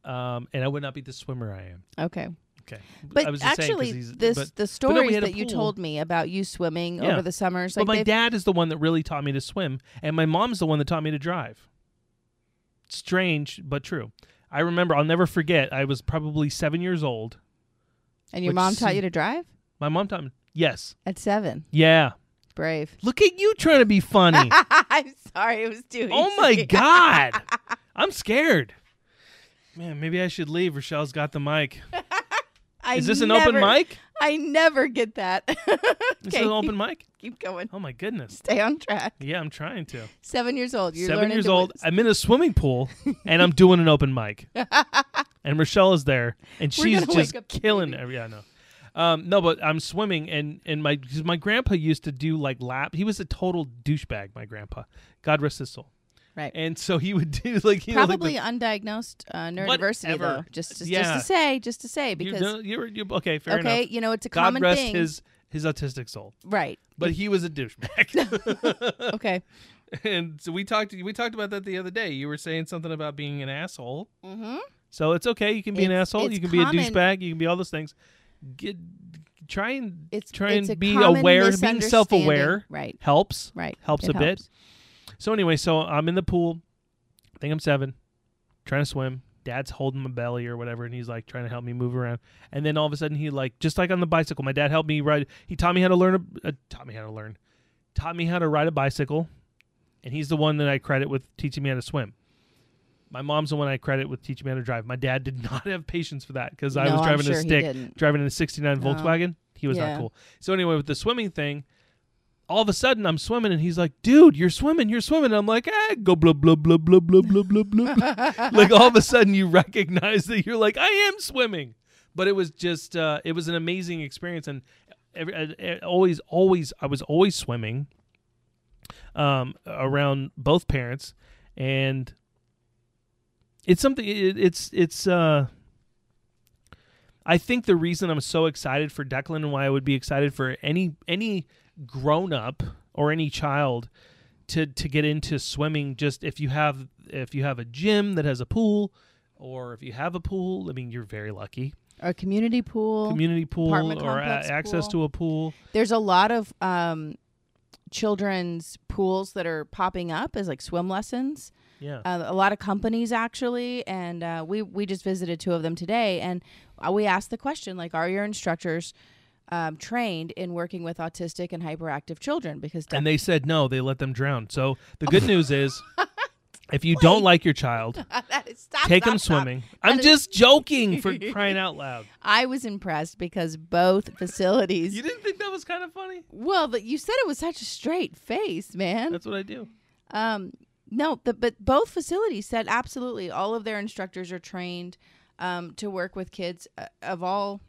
[SPEAKER 1] um, and I would not be the swimmer I am.
[SPEAKER 2] okay.
[SPEAKER 1] Okay,
[SPEAKER 2] But
[SPEAKER 1] I was just saying 'cause
[SPEAKER 2] actually, this
[SPEAKER 1] but,
[SPEAKER 2] the stories that you told me about you swimming
[SPEAKER 1] Yeah.
[SPEAKER 2] over the summers,
[SPEAKER 1] but my dad is the one that really taught me to swim, and my mom's the one that taught me to drive. Strange, but true. I remember. I'll never forget. I was probably seven years old.
[SPEAKER 2] and your mom taught
[SPEAKER 1] se-
[SPEAKER 2] you to drive
[SPEAKER 1] My mom taught me. Yes.
[SPEAKER 2] at seven.
[SPEAKER 1] Yeah.
[SPEAKER 2] Brave.
[SPEAKER 1] Look at you trying to be funny. [LAUGHS]
[SPEAKER 2] I'm sorry, it was too.
[SPEAKER 1] oh my [LAUGHS] god. I'm scared. Man, maybe I should leave. Rochelle's got the mic.
[SPEAKER 2] I
[SPEAKER 1] Is this an open mic?
[SPEAKER 2] I never get that. [LAUGHS]
[SPEAKER 1] Is this
[SPEAKER 2] okay,
[SPEAKER 1] an open mic?
[SPEAKER 2] keep going.
[SPEAKER 1] Oh my goodness.
[SPEAKER 2] Stay on track.
[SPEAKER 1] Yeah, I'm trying to.
[SPEAKER 2] Seven years old. You're
[SPEAKER 1] Seven years old.
[SPEAKER 2] whiz.
[SPEAKER 1] I'm in a swimming pool [LAUGHS] and I'm doing an open mic. [LAUGHS] and Rochelle is there and
[SPEAKER 2] We're
[SPEAKER 1] she's just
[SPEAKER 2] wake up the
[SPEAKER 1] killing it. Yeah, no. Um, no, but I'm swimming and and my my grandpa used to do like lap. He was a total douchebag. My grandpa, God rest his soul.
[SPEAKER 2] Right.
[SPEAKER 1] And so he would [LAUGHS] do like you know, like
[SPEAKER 2] Probably
[SPEAKER 1] the-
[SPEAKER 2] undiagnosed uh, neurodiversity,
[SPEAKER 1] Whatever.
[SPEAKER 2] though. Just, just, just to say, just to say,
[SPEAKER 1] you
[SPEAKER 2] because
[SPEAKER 1] know, you're, you're okay. Fair
[SPEAKER 2] okay,
[SPEAKER 1] enough.
[SPEAKER 2] Okay, you know, it's a
[SPEAKER 1] God
[SPEAKER 2] common
[SPEAKER 1] rest
[SPEAKER 2] thing.
[SPEAKER 1] his his autistic soul.
[SPEAKER 2] right.
[SPEAKER 1] But he was a douchebag. [LAUGHS]
[SPEAKER 2] Okay. [LAUGHS]
[SPEAKER 1] and so we talked we talked about that the other day. You were saying something about being an asshole.
[SPEAKER 2] mm-hmm.
[SPEAKER 1] So it's okay. You can be an asshole. You can be a douchebag. You can be all those things. Get try and
[SPEAKER 2] It's
[SPEAKER 1] try
[SPEAKER 2] it's
[SPEAKER 1] and be aware. Being self-aware
[SPEAKER 2] Right.
[SPEAKER 1] helps.
[SPEAKER 2] Right.
[SPEAKER 1] Helps
[SPEAKER 2] It
[SPEAKER 1] a bit. So anyway, so I'm in the pool. I think I'm seven, trying to swim. Dad's holding my belly or whatever, and he's like trying to help me move around. And then all of a sudden, he like just like on the bicycle. My dad helped me ride. He taught me how to learn. A, uh, taught me how to learn. Taught me how to ride a bicycle, and he's the one that I credit with teaching me how to swim. My mom's the one I credit with teaching me how to drive. My dad did [LAUGHS] not have patience for that because I
[SPEAKER 2] No,
[SPEAKER 1] was
[SPEAKER 2] I'm
[SPEAKER 1] driving
[SPEAKER 2] sure
[SPEAKER 1] a stick, driving a '69
[SPEAKER 2] No.
[SPEAKER 1] Volkswagen. He was
[SPEAKER 2] Yeah.
[SPEAKER 1] not cool. So anyway, with the swimming thing, all of a sudden I'm swimming and he's like, dude, you're swimming, you're swimming. And I'm like, eh, go blah, blah, blah, blah, blah, blah, blah, blah. [LAUGHS] like all of a sudden you recognize that you're like, I am swimming. But it was just, uh, it was an amazing experience. And every, uh, uh, always, always, I was always swimming um, around both parents. And it's something, it, it's, it's, uh, I think the reason I'm so excited for Declan and why I would be excited for any, any, grown up or any child to to get into swimming just if you have if you have a gym that has a pool or if you have a pool, I mean you're very lucky.
[SPEAKER 2] A community pool.
[SPEAKER 1] Community pool or a- access
[SPEAKER 2] pool.
[SPEAKER 1] to a pool.
[SPEAKER 2] There's a lot of um, children's pools that are popping up as like swim lessons.
[SPEAKER 1] Yeah.
[SPEAKER 2] uh, a lot of companies actually and uh, we we just visited two of them today and uh, we asked the question like are your instructors um, trained in working with autistic and hyperactive children because
[SPEAKER 1] and they said no, they let them drown. So the good [LAUGHS] news is if you don't like your child, [LAUGHS]
[SPEAKER 2] That is- stop,
[SPEAKER 1] take
[SPEAKER 2] stop,
[SPEAKER 1] them
[SPEAKER 2] stop.
[SPEAKER 1] swimming.
[SPEAKER 2] That
[SPEAKER 1] I'm
[SPEAKER 2] is-
[SPEAKER 1] just [LAUGHS] joking for crying out loud.
[SPEAKER 2] I was impressed because both facilities
[SPEAKER 1] You didn't think that was kind of funny?
[SPEAKER 2] well but you said it was such a straight face man
[SPEAKER 1] That's what I do.
[SPEAKER 2] Um, no, the, but both facilities said absolutely all of their instructors are trained um, to work with kids uh, of all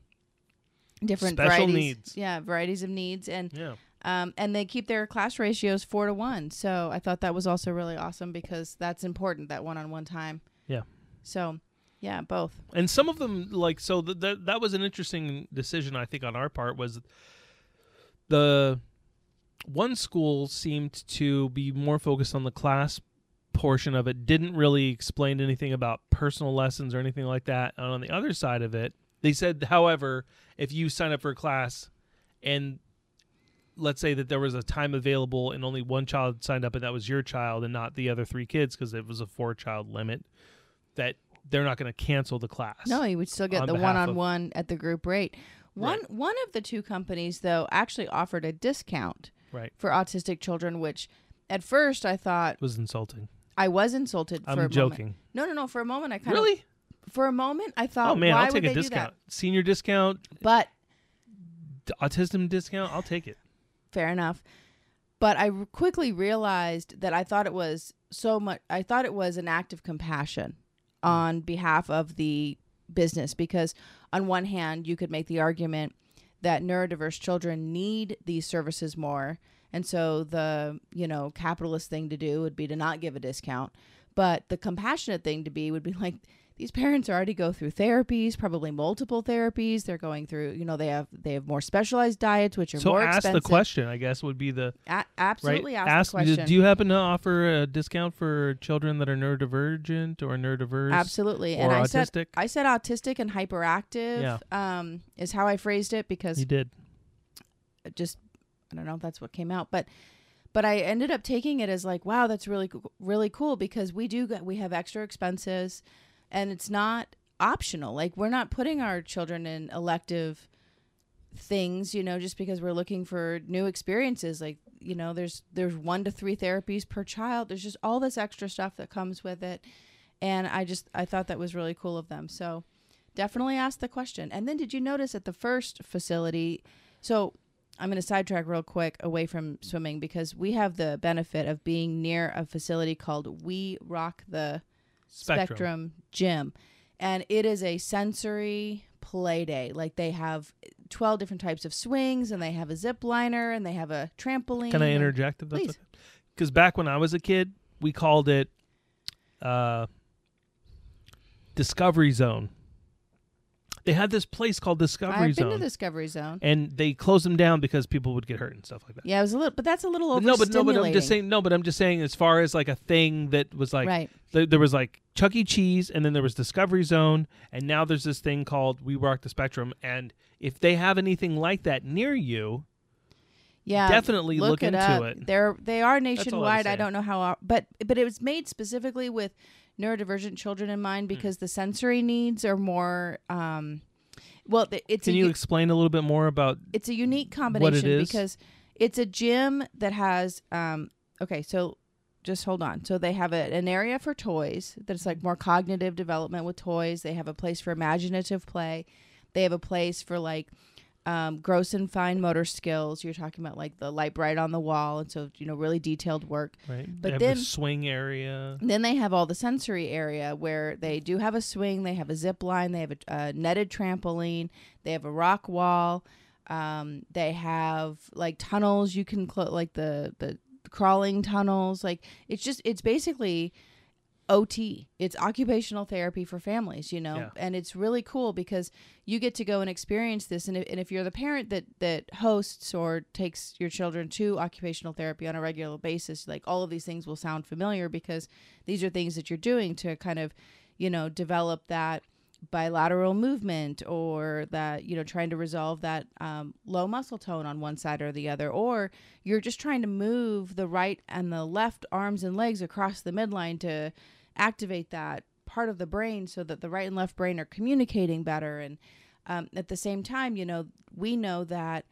[SPEAKER 2] different
[SPEAKER 1] Special
[SPEAKER 2] varieties.
[SPEAKER 1] needs.
[SPEAKER 2] Yeah, varieties of needs, and
[SPEAKER 1] Yeah.
[SPEAKER 2] um, and they keep their class ratios four to one. So I thought that was also really awesome because that's important that one on one time.
[SPEAKER 1] Yeah.
[SPEAKER 2] So, yeah, both.
[SPEAKER 1] and some of them like so th- th- that was an interesting decision i think on our part was the one school seemed to be more focused on the class portion of it, didn't really explain anything about personal lessons or anything like that. And on the other side of it, they said, however, if you sign up for a class and let's say that there was a time available and only one child signed up and that was your child and not the other three kids because it was a four child limit, that they're not going to cancel the class.
[SPEAKER 2] No, you would still get
[SPEAKER 1] on
[SPEAKER 2] the one-on-one at the group rate. One
[SPEAKER 1] Right.
[SPEAKER 2] one of the two companies though actually offered a discount
[SPEAKER 1] Right.
[SPEAKER 2] for autistic children, which at first I thought
[SPEAKER 1] It was insulting.
[SPEAKER 2] I was insulted for
[SPEAKER 1] I'm
[SPEAKER 2] a moment.
[SPEAKER 1] joking.
[SPEAKER 2] No, no, no. For a moment, I kind of
[SPEAKER 1] Really?
[SPEAKER 2] of for a moment I thought,
[SPEAKER 1] Oh man,
[SPEAKER 2] why
[SPEAKER 1] I'll take a discount. Senior discount,
[SPEAKER 2] But
[SPEAKER 1] autism discount. I'll take it.
[SPEAKER 2] fair enough. But I quickly realized that I thought it was so much. I thought it was an act of compassion hmm. on behalf of the business because, on one hand, you could make the argument that neurodiverse children need these services more, and so the you know capitalist thing to do would be to not give a discount. But the compassionate thing to be would be [LAUGHS] like these parents already go through therapies, probably multiple therapies. They're going through, you know, they have they have more specialized diets, which are
[SPEAKER 1] So
[SPEAKER 2] more
[SPEAKER 1] ask
[SPEAKER 2] expensive.
[SPEAKER 1] the question. I guess would be the
[SPEAKER 2] A- absolutely
[SPEAKER 1] right.
[SPEAKER 2] ask, the
[SPEAKER 1] do-
[SPEAKER 2] question.
[SPEAKER 1] Do you happen to offer a discount for children that are neurodivergent or neurodiverse?
[SPEAKER 2] absolutely.
[SPEAKER 1] or
[SPEAKER 2] And I said
[SPEAKER 1] autistic?
[SPEAKER 2] I said autistic and hyperactive
[SPEAKER 1] Yeah.
[SPEAKER 2] um is how I phrased it because
[SPEAKER 1] You did.
[SPEAKER 2] just I don't know if that's what came out, but but I ended up taking it as like, wow, that's really really cool because we do get, we have extra expenses and it's not optional. Like we're not putting our children in elective things, you know, just because we're looking for new experiences. Like, you know, there's there's one to three therapies per child. There's just all this extra stuff that comes with it. And I just I thought that was really cool of them. So definitely ask the question. And then did you notice at the first facility so I'm going to sidetrack real quick away from swimming because we have the benefit of being near a facility called We Rock the
[SPEAKER 1] Spectrum.
[SPEAKER 2] Spectrum, Gym. And it is a sensory play day. Like they have 12 different types of swings and they have a zip liner and they have a trampoline.
[SPEAKER 1] Can I interject if that's? Because back when I was a kid, we called it uh, Discovery Zone. They had this place called Discovery Zone.
[SPEAKER 2] I've been to Discovery Zone.
[SPEAKER 1] and they closed them down because people would get hurt and stuff like that.
[SPEAKER 2] Yeah, it was a little, but that's a little
[SPEAKER 1] But no, but no, but I'm
[SPEAKER 2] overstimulating.
[SPEAKER 1] just saying. No, but I'm just saying, as far as like a thing that was like,
[SPEAKER 2] right.
[SPEAKER 1] there, there was like Chuck E. Cheese, and then there was Discovery Zone, and now there's this thing called We Rock the Spectrum. And if they have anything like that near you,
[SPEAKER 2] Yeah,
[SPEAKER 1] definitely look
[SPEAKER 2] it
[SPEAKER 1] into
[SPEAKER 2] up.
[SPEAKER 1] it.
[SPEAKER 2] They're they are
[SPEAKER 1] all I was
[SPEAKER 2] nationwide. I don't know how, but but it was made specifically with neurodivergent children in
[SPEAKER 1] Hmm.
[SPEAKER 2] mind because the sensory needs are more. Um, well, it's
[SPEAKER 1] can
[SPEAKER 2] a
[SPEAKER 1] you explain a little bit more about?
[SPEAKER 2] it's a unique combination
[SPEAKER 1] is?
[SPEAKER 2] because it's a gym that has um okay so just hold on so they have a, an area for toys that's like more cognitive development with toys they have a place for imaginative play they have a place for like um, gross and fine motor skills you're talking about like the Lite-Brite on the wall and so you know really detailed work
[SPEAKER 1] Right,
[SPEAKER 2] But
[SPEAKER 1] they have
[SPEAKER 2] then-
[SPEAKER 1] the swing area.
[SPEAKER 2] then they have all the sensory area where they do have a swing, they have a zip line, they have a, a netted trampoline, they have a rock wall, um, they have like tunnels you can clo- like the the crawling tunnels. Like it's just it's basically OT. It's occupational therapy for families, you know,
[SPEAKER 1] Yeah.
[SPEAKER 2] and it's really cool because you get to go and experience this. And if, and if you're the parent that that hosts or takes your children to occupational therapy on a regular basis, like all of these things will sound familiar because these are things that you're doing to kind of, you know, develop that bilateral movement or that you know trying to resolve that um, low muscle tone on one side or the other or you're just trying to move the right and the left arms and legs across the midline to activate that part of the brain so that the right and left brain are communicating better and um, at the same time you know we know that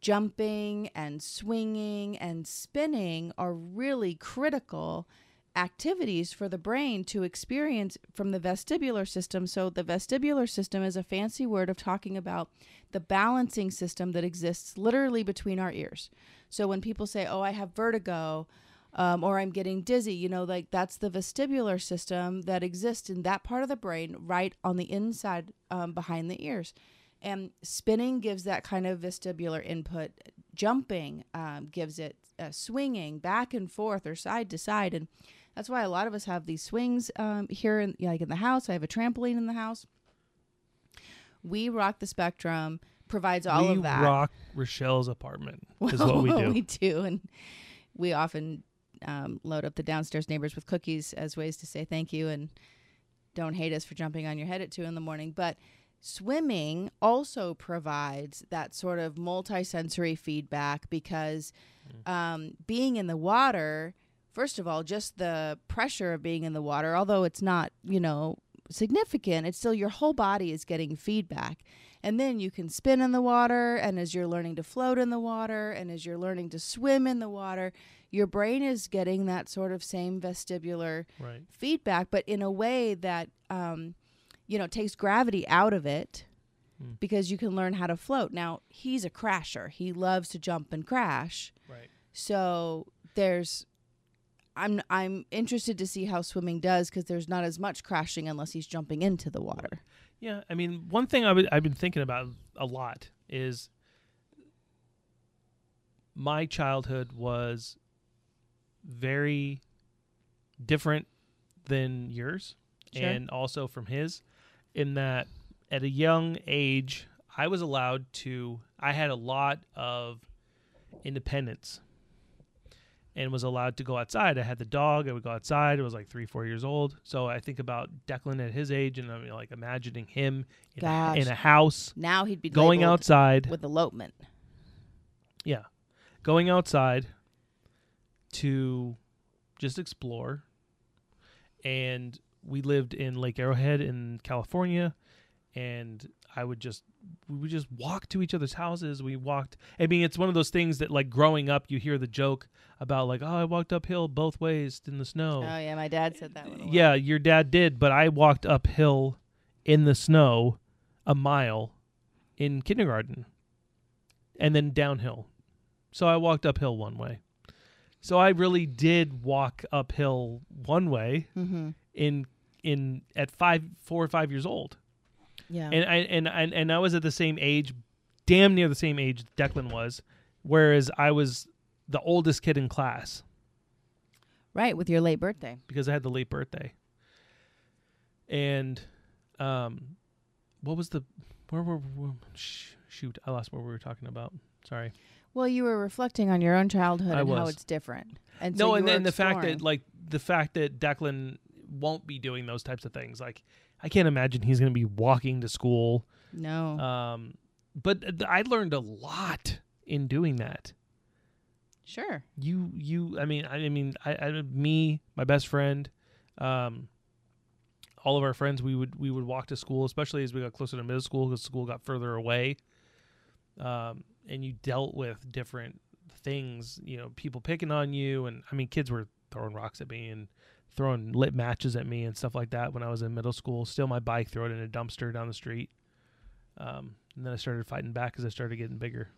[SPEAKER 2] jumping and swinging and spinning are really critical activities for the brain to experience from the vestibular system. So, the vestibular system is a fancy word of talking about the balancing system that exists literally between our ears. So, when people say, Oh, I have vertigo, um, or I'm getting dizzy, you know, like that's the vestibular system that exists in that part of the brain right on the inside um, behind the ears. And spinning gives that kind of vestibular input. Jumping um, gives it uh, swinging back and forth or side to side. And that's why a lot of us have these swings um, here, in, like in the house. I have a trampoline in the house. We Rock the Spectrum provides all
[SPEAKER 1] we
[SPEAKER 2] of that.
[SPEAKER 1] We rock Rochelle's apartment. Is [LAUGHS] what we do.
[SPEAKER 2] we do, and we often um, load up the downstairs neighbors with cookies as ways to say thank you and don't hate us for jumping on your head at two in the morning. But swimming also provides that sort of multi-sensory feedback because um, being in the water, first of all, just the pressure of being in the water, although it's not, you know, significant, it's still your whole body is getting feedback. And then you can spin in the water, and as you're learning to float in the water, and as you're learning to swim in the water, your brain is getting that sort of same vestibular
[SPEAKER 1] Right.
[SPEAKER 2] feedback, but in a way that um, you know takes gravity out of it
[SPEAKER 1] Hmm.
[SPEAKER 2] because you can learn how to float. Now he's a crasher; he loves to jump and crash.
[SPEAKER 1] Right.
[SPEAKER 2] So there's, I'm I'm interested to see how swimming does because there's not as much crashing unless he's jumping into the water.
[SPEAKER 1] Yeah, I mean, one thing I would, I've been thinking about a lot is my childhood was very different than yours
[SPEAKER 2] Sure.
[SPEAKER 1] and also from his in that at a young age I was allowed to I had a lot of independence and was allowed to go outside. I had the dog. I would go outside. It was like three, four years old. So I think about Declan at his age, and I'm like imagining him in, a, in a house,
[SPEAKER 2] Now he'd be
[SPEAKER 1] going outside.
[SPEAKER 2] with elopement.
[SPEAKER 1] Yeah, going outside to just explore. And we lived in Lake Arrowhead in California, and I would just we would just walk to each other's houses. We walked. I mean, it's one of those things that like growing up, you hear the joke about like, oh, I walked uphill both ways in the snow.
[SPEAKER 2] Oh yeah, my dad said that one. a lot.
[SPEAKER 1] Yeah, your dad did, but I walked uphill in the snow a mile in kindergarten and then downhill. So I walked uphill one way. So I really did walk uphill one way
[SPEAKER 2] Mm-hmm.
[SPEAKER 1] in in at 5 4 or 5 years old.
[SPEAKER 2] Yeah.
[SPEAKER 1] And I and, and and I was at the same age, damn near the same age Declan was, whereas I was the oldest kid in class
[SPEAKER 2] right with your late birthday.
[SPEAKER 1] because I had the late birthday. And um what was the where were sh- shoot, I lost what we were talking about. Sorry.
[SPEAKER 2] Well, you were reflecting on your own childhood
[SPEAKER 1] I
[SPEAKER 2] and how it's different. And
[SPEAKER 1] no,
[SPEAKER 2] so
[SPEAKER 1] and then the fact that like the fact that Declan won't be doing those types of things. Like I can't imagine he's going to be walking to school.
[SPEAKER 2] no,
[SPEAKER 1] Um but th- I learned a lot in doing that.
[SPEAKER 2] sure,
[SPEAKER 1] you you i mean i, I mean I, I me my best friend um all of our friends we would we would walk to school especially as we got closer to middle school because school got further away um and you dealt with different things you know people picking on you and i mean kids were throwing rocks at me and throwing lit matches at me and stuff like that when i was in middle school steal my bike throw it in a dumpster down the street um and then i started fighting back as i started getting bigger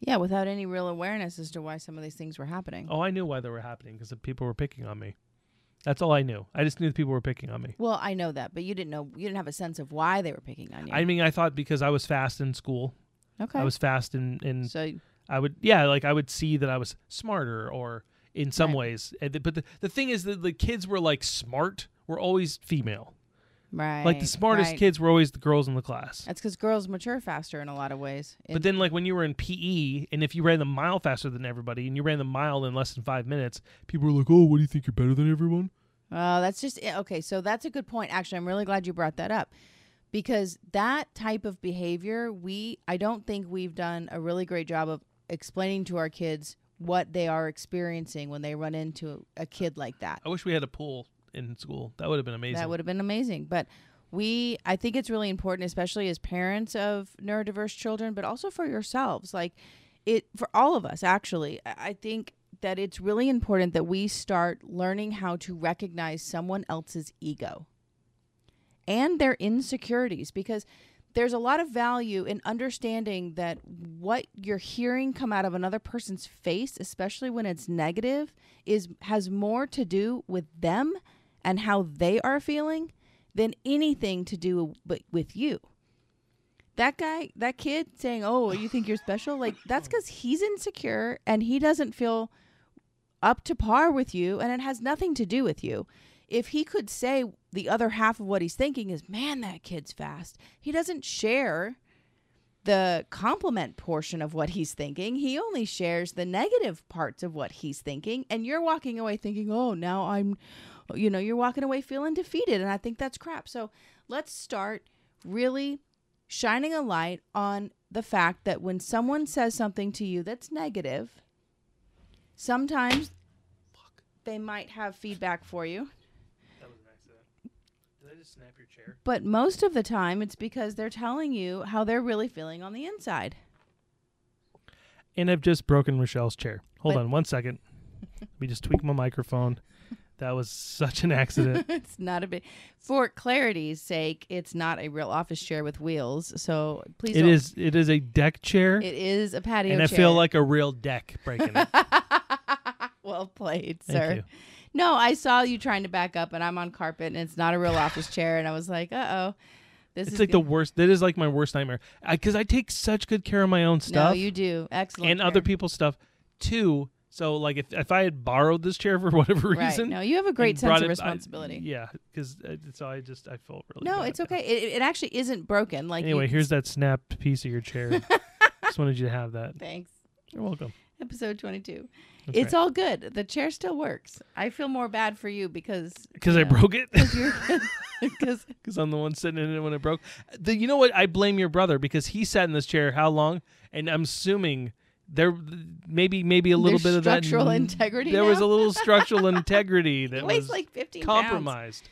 [SPEAKER 2] yeah, without any real awareness as to why some of these things were happening.
[SPEAKER 1] Oh, I knew why they were happening because the people were picking on me. That's all I knew. I just knew the people were picking on me.
[SPEAKER 2] Well, I know that, but you didn't know. You didn't have a sense of why they were picking on you.
[SPEAKER 1] I mean, I thought because I was fast in school,
[SPEAKER 2] okay.
[SPEAKER 1] I was fast and in
[SPEAKER 2] so
[SPEAKER 1] I would, yeah, like I would see that I was smarter or in some
[SPEAKER 2] Right.
[SPEAKER 1] ways. But the, the thing is that the kids were like smart, were always female.
[SPEAKER 2] right,
[SPEAKER 1] like the smartest
[SPEAKER 2] right.
[SPEAKER 1] kids were always the girls in the class.
[SPEAKER 2] That's because girls mature faster in a lot of ways.
[SPEAKER 1] But then, like when you were in PE, and if you ran the mile faster than everybody, and you ran the mile in less than five minutes, people were like, "Oh, what do you think? You're better than everyone?"
[SPEAKER 2] Oh, that's just it. okay. So that's a good point. Actually, I'm really glad you brought that up because that type of behavior, we I don't think we've done a really great job of explaining to our kids what they are experiencing when they run into a kid like that.
[SPEAKER 1] I wish we had a pool in school. That would have been amazing.
[SPEAKER 2] That would have been amazing. But we, I think it's really important, especially as parents of neurodiverse children, but also for yourselves. Like it, for all of us, actually, I I think that it's really important that we start learning how to recognize someone else's ego and their insecurities because there's a lot of value in understanding that what you're hearing come out of another person's face especially when it's negative is has more to do with them and how they are feeling than anything to do with, you. That guy that kid saying oh you think you're special like that's because he's insecure and he doesn't feel up to par with you and it has nothing to do with you if he could say the other half of what he's thinking is man that kid's fast he doesn't share the compliment portion of what he's thinking. He only shares the negative parts of what he's thinking. And you're walking away thinking, oh, now I'm, you know, you're walking away feeling defeated. And I think that's crap. So let's start really shining a light on the fact that when someone says something to you that's negative, sometimes they might have feedback for you.
[SPEAKER 1] That was an accident. Did I just snap your chair?
[SPEAKER 2] But most of the time, it's because they're telling you how they're really feeling on the inside.
[SPEAKER 1] And I've just broken Michelle's chair. Hold
[SPEAKER 2] But-
[SPEAKER 1] on one second. Let me just tweak my microphone. That was such an accident. [LAUGHS]
[SPEAKER 2] it's not a big. For clarity's sake, it's not a real office chair with wheels. So please,
[SPEAKER 1] it
[SPEAKER 2] don't-
[SPEAKER 1] is. It is a deck chair,
[SPEAKER 2] It is a patio
[SPEAKER 1] and I feel like a real deck breaking it. [LAUGHS]
[SPEAKER 2] well played,
[SPEAKER 1] Thank
[SPEAKER 2] sir.
[SPEAKER 1] you.
[SPEAKER 2] No, I saw you trying to back up, and I'm on carpet, and it's not a real office chair, and I was like, uh oh, this
[SPEAKER 1] It's
[SPEAKER 2] is
[SPEAKER 1] like the
[SPEAKER 2] gonna-
[SPEAKER 1] worst. That is like my worst nightmare. Because I, take such good care of my own stuff.
[SPEAKER 2] No, you do excellent,
[SPEAKER 1] and other people's stuff too. So like if if I had borrowed this chair for [LAUGHS] whatever
[SPEAKER 2] Right.
[SPEAKER 1] reason,
[SPEAKER 2] No, you have a great sense of
[SPEAKER 1] it- I-
[SPEAKER 2] responsibility.
[SPEAKER 1] yeah, because so I just I felt really.
[SPEAKER 2] no, it's okay. It, it actually isn't broken. Like
[SPEAKER 1] Anyway,
[SPEAKER 2] you,
[SPEAKER 1] here's that snapped piece of your chair. [LAUGHS] just wanted you to have that.
[SPEAKER 2] Thanks.
[SPEAKER 1] You're welcome.
[SPEAKER 2] Episode 22.
[SPEAKER 1] That's
[SPEAKER 2] it's all good. The chair still works. I feel more bad for you because
[SPEAKER 1] because I
[SPEAKER 2] know,
[SPEAKER 1] broke it. [LAUGHS]
[SPEAKER 2] because
[SPEAKER 1] Because [LAUGHS] [LAUGHS] I'm the one sitting in it when it broke. The, you know what? I blame your brother because he sat in this chair how long? And I'm assuming there maybe maybe a little
[SPEAKER 2] There's
[SPEAKER 1] bit of that
[SPEAKER 2] structural integrity
[SPEAKER 1] There was a little structural integrity that was
[SPEAKER 2] like 15 pounds.
[SPEAKER 1] compromised.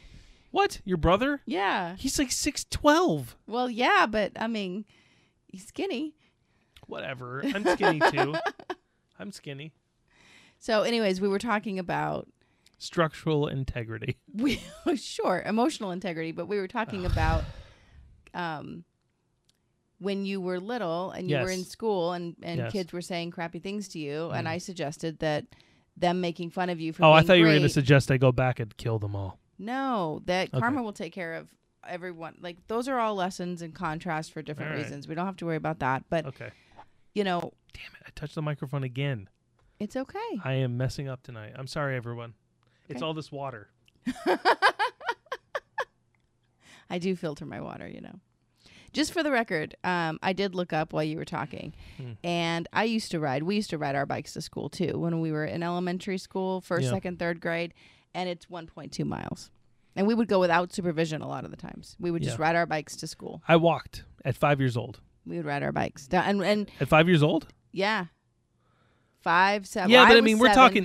[SPEAKER 1] What? Your brother?
[SPEAKER 2] Yeah.
[SPEAKER 1] He's like six twelve.
[SPEAKER 2] Well, yeah, but I mean, he's skinny.
[SPEAKER 1] Whatever. I'm skinny too. I'm skinny.
[SPEAKER 2] So, anyways, we were talking about
[SPEAKER 1] Structural integrity. [LAUGHS]
[SPEAKER 2] we sure emotional integrity, but we were talking about um when you were little and you were in school and and
[SPEAKER 1] Yes.
[SPEAKER 2] kids were saying crappy things to you, and
[SPEAKER 1] Mm.
[SPEAKER 2] I suggested that them making fun of you for
[SPEAKER 1] Oh, I
[SPEAKER 2] being
[SPEAKER 1] thought you were going to
[SPEAKER 2] great-
[SPEAKER 1] suggest I go back and kill them all.
[SPEAKER 2] No, that
[SPEAKER 1] Okay.
[SPEAKER 2] karma will take care of everyone. Like those are all lessons and contrast for different
[SPEAKER 1] All right.
[SPEAKER 2] reasons. We don't have to worry about that. But
[SPEAKER 1] Okay.
[SPEAKER 2] You know,
[SPEAKER 1] Damn it! I touched the microphone again.
[SPEAKER 2] it's okay.
[SPEAKER 1] I am messing up tonight. I'm sorry, everyone. It's all this water. [LAUGHS]
[SPEAKER 2] I do filter my water, you know. Just for the record, um, I did look up while you were talking,
[SPEAKER 1] Hmm.
[SPEAKER 2] and I used to ride. We used to ride our bikes to school too when we were in elementary school, first,
[SPEAKER 1] Yeah.
[SPEAKER 2] second, third grade, and it's 1.2 miles. And we would go without supervision a lot of the times. We would just
[SPEAKER 1] Yeah.
[SPEAKER 2] ride our bikes to school.
[SPEAKER 1] I walked at five years old.
[SPEAKER 2] We would ride our bikes down, and and
[SPEAKER 1] At five years old?
[SPEAKER 2] yeah, five, seven.
[SPEAKER 1] yeah, but I
[SPEAKER 2] was
[SPEAKER 1] mean, we're
[SPEAKER 2] seven.
[SPEAKER 1] talking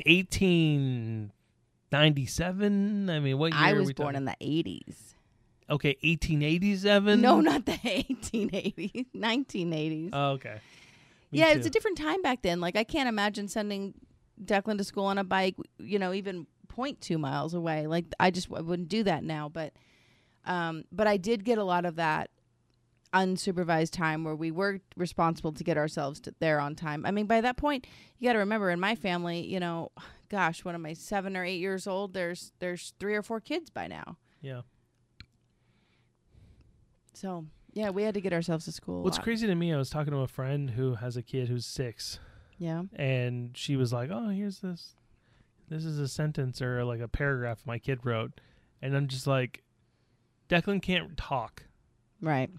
[SPEAKER 1] 1897. I mean, what year
[SPEAKER 2] I
[SPEAKER 1] are
[SPEAKER 2] was
[SPEAKER 1] we
[SPEAKER 2] born
[SPEAKER 1] talking?
[SPEAKER 2] in the 80s.
[SPEAKER 1] Okay, 1887.
[SPEAKER 2] No, not the 1880s, 1980s. [LAUGHS]
[SPEAKER 1] Oh, okay. Me
[SPEAKER 2] yeah, it's
[SPEAKER 1] too.
[SPEAKER 2] a different time back then. Like I can't imagine sending Declan to school on a bike, you know, even 0.2 miles away. Like I just I wouldn't do that now, but um but I did get a lot of that unsupervised time where we were responsible to get ourselves to there on time. I mean, by that point, you got to remember in my family, you know, gosh, when am I 7 or 8 years old? There's there's 3 or 4 kids by now.
[SPEAKER 1] Yeah.
[SPEAKER 2] So, yeah, we had to get ourselves to school.
[SPEAKER 1] What's crazy to me, I was talking to a friend who has a kid who's six,
[SPEAKER 2] Yeah.
[SPEAKER 1] and she was like, "Oh, here's this. This is a sentence or like a paragraph my kid wrote," and I'm just like, Declan can't talk.
[SPEAKER 2] Right.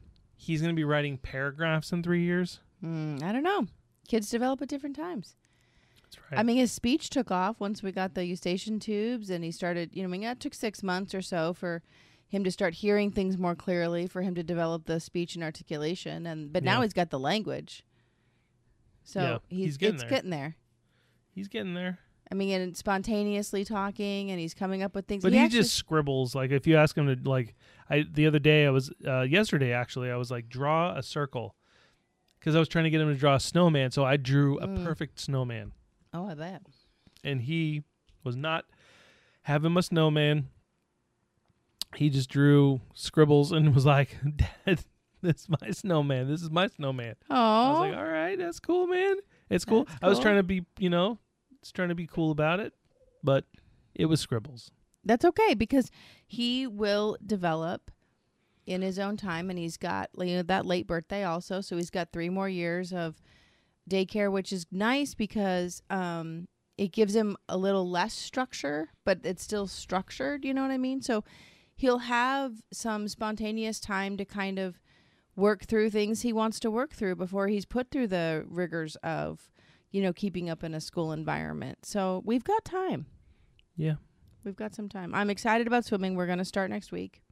[SPEAKER 1] He's gonna be writing paragraphs in three years.
[SPEAKER 2] Mm, I don't know. Kids develop at different times.
[SPEAKER 1] That's right.
[SPEAKER 2] I mean, his speech took off once we got the eustachian tubes, and he started. You know, I mean, it took six months or so for him to start hearing things more clearly, for him to develop the speech and articulation, and but now
[SPEAKER 1] Yeah.
[SPEAKER 2] he's got the language. So
[SPEAKER 1] Yeah,
[SPEAKER 2] he's,
[SPEAKER 1] he's getting
[SPEAKER 2] it's
[SPEAKER 1] there.
[SPEAKER 2] getting there.
[SPEAKER 1] he's getting there.
[SPEAKER 2] I mean, and spontaneously talking, and he's coming up with things.
[SPEAKER 1] But
[SPEAKER 2] he
[SPEAKER 1] he,
[SPEAKER 2] actually-
[SPEAKER 1] just scribbles. Like if you ask him to like, I the other day I was uh, yesterday actually I was like draw a circle, because I was trying to get him to draw a snowman. So I drew a
[SPEAKER 2] Mm.
[SPEAKER 1] perfect snowman,
[SPEAKER 2] Oh, I bet.
[SPEAKER 1] and he was not having a snowman. He just drew scribbles and was like, [LAUGHS] "Dad, this is my snowman. This is my snowman."
[SPEAKER 2] Oh,
[SPEAKER 1] I was like, "All right, that's cool, man. It's cool."
[SPEAKER 2] That's
[SPEAKER 1] I was trying to be, you know, just trying to be cool about it, but it was scribbles.
[SPEAKER 2] That's okay because he will develop in his own time, and he's got you know that late birthday also, so he's got three more years of daycare, which is nice because um, it gives him a little less structure, but it's still structured. You know what I mean? So he'll have some spontaneous time to kind of work through things he wants to work through before he's put through the rigors of, you know, keeping up in a school environment. So we've got time.
[SPEAKER 1] Yeah.
[SPEAKER 2] We've got some time. I'm excited about swimming. We're going to start next week.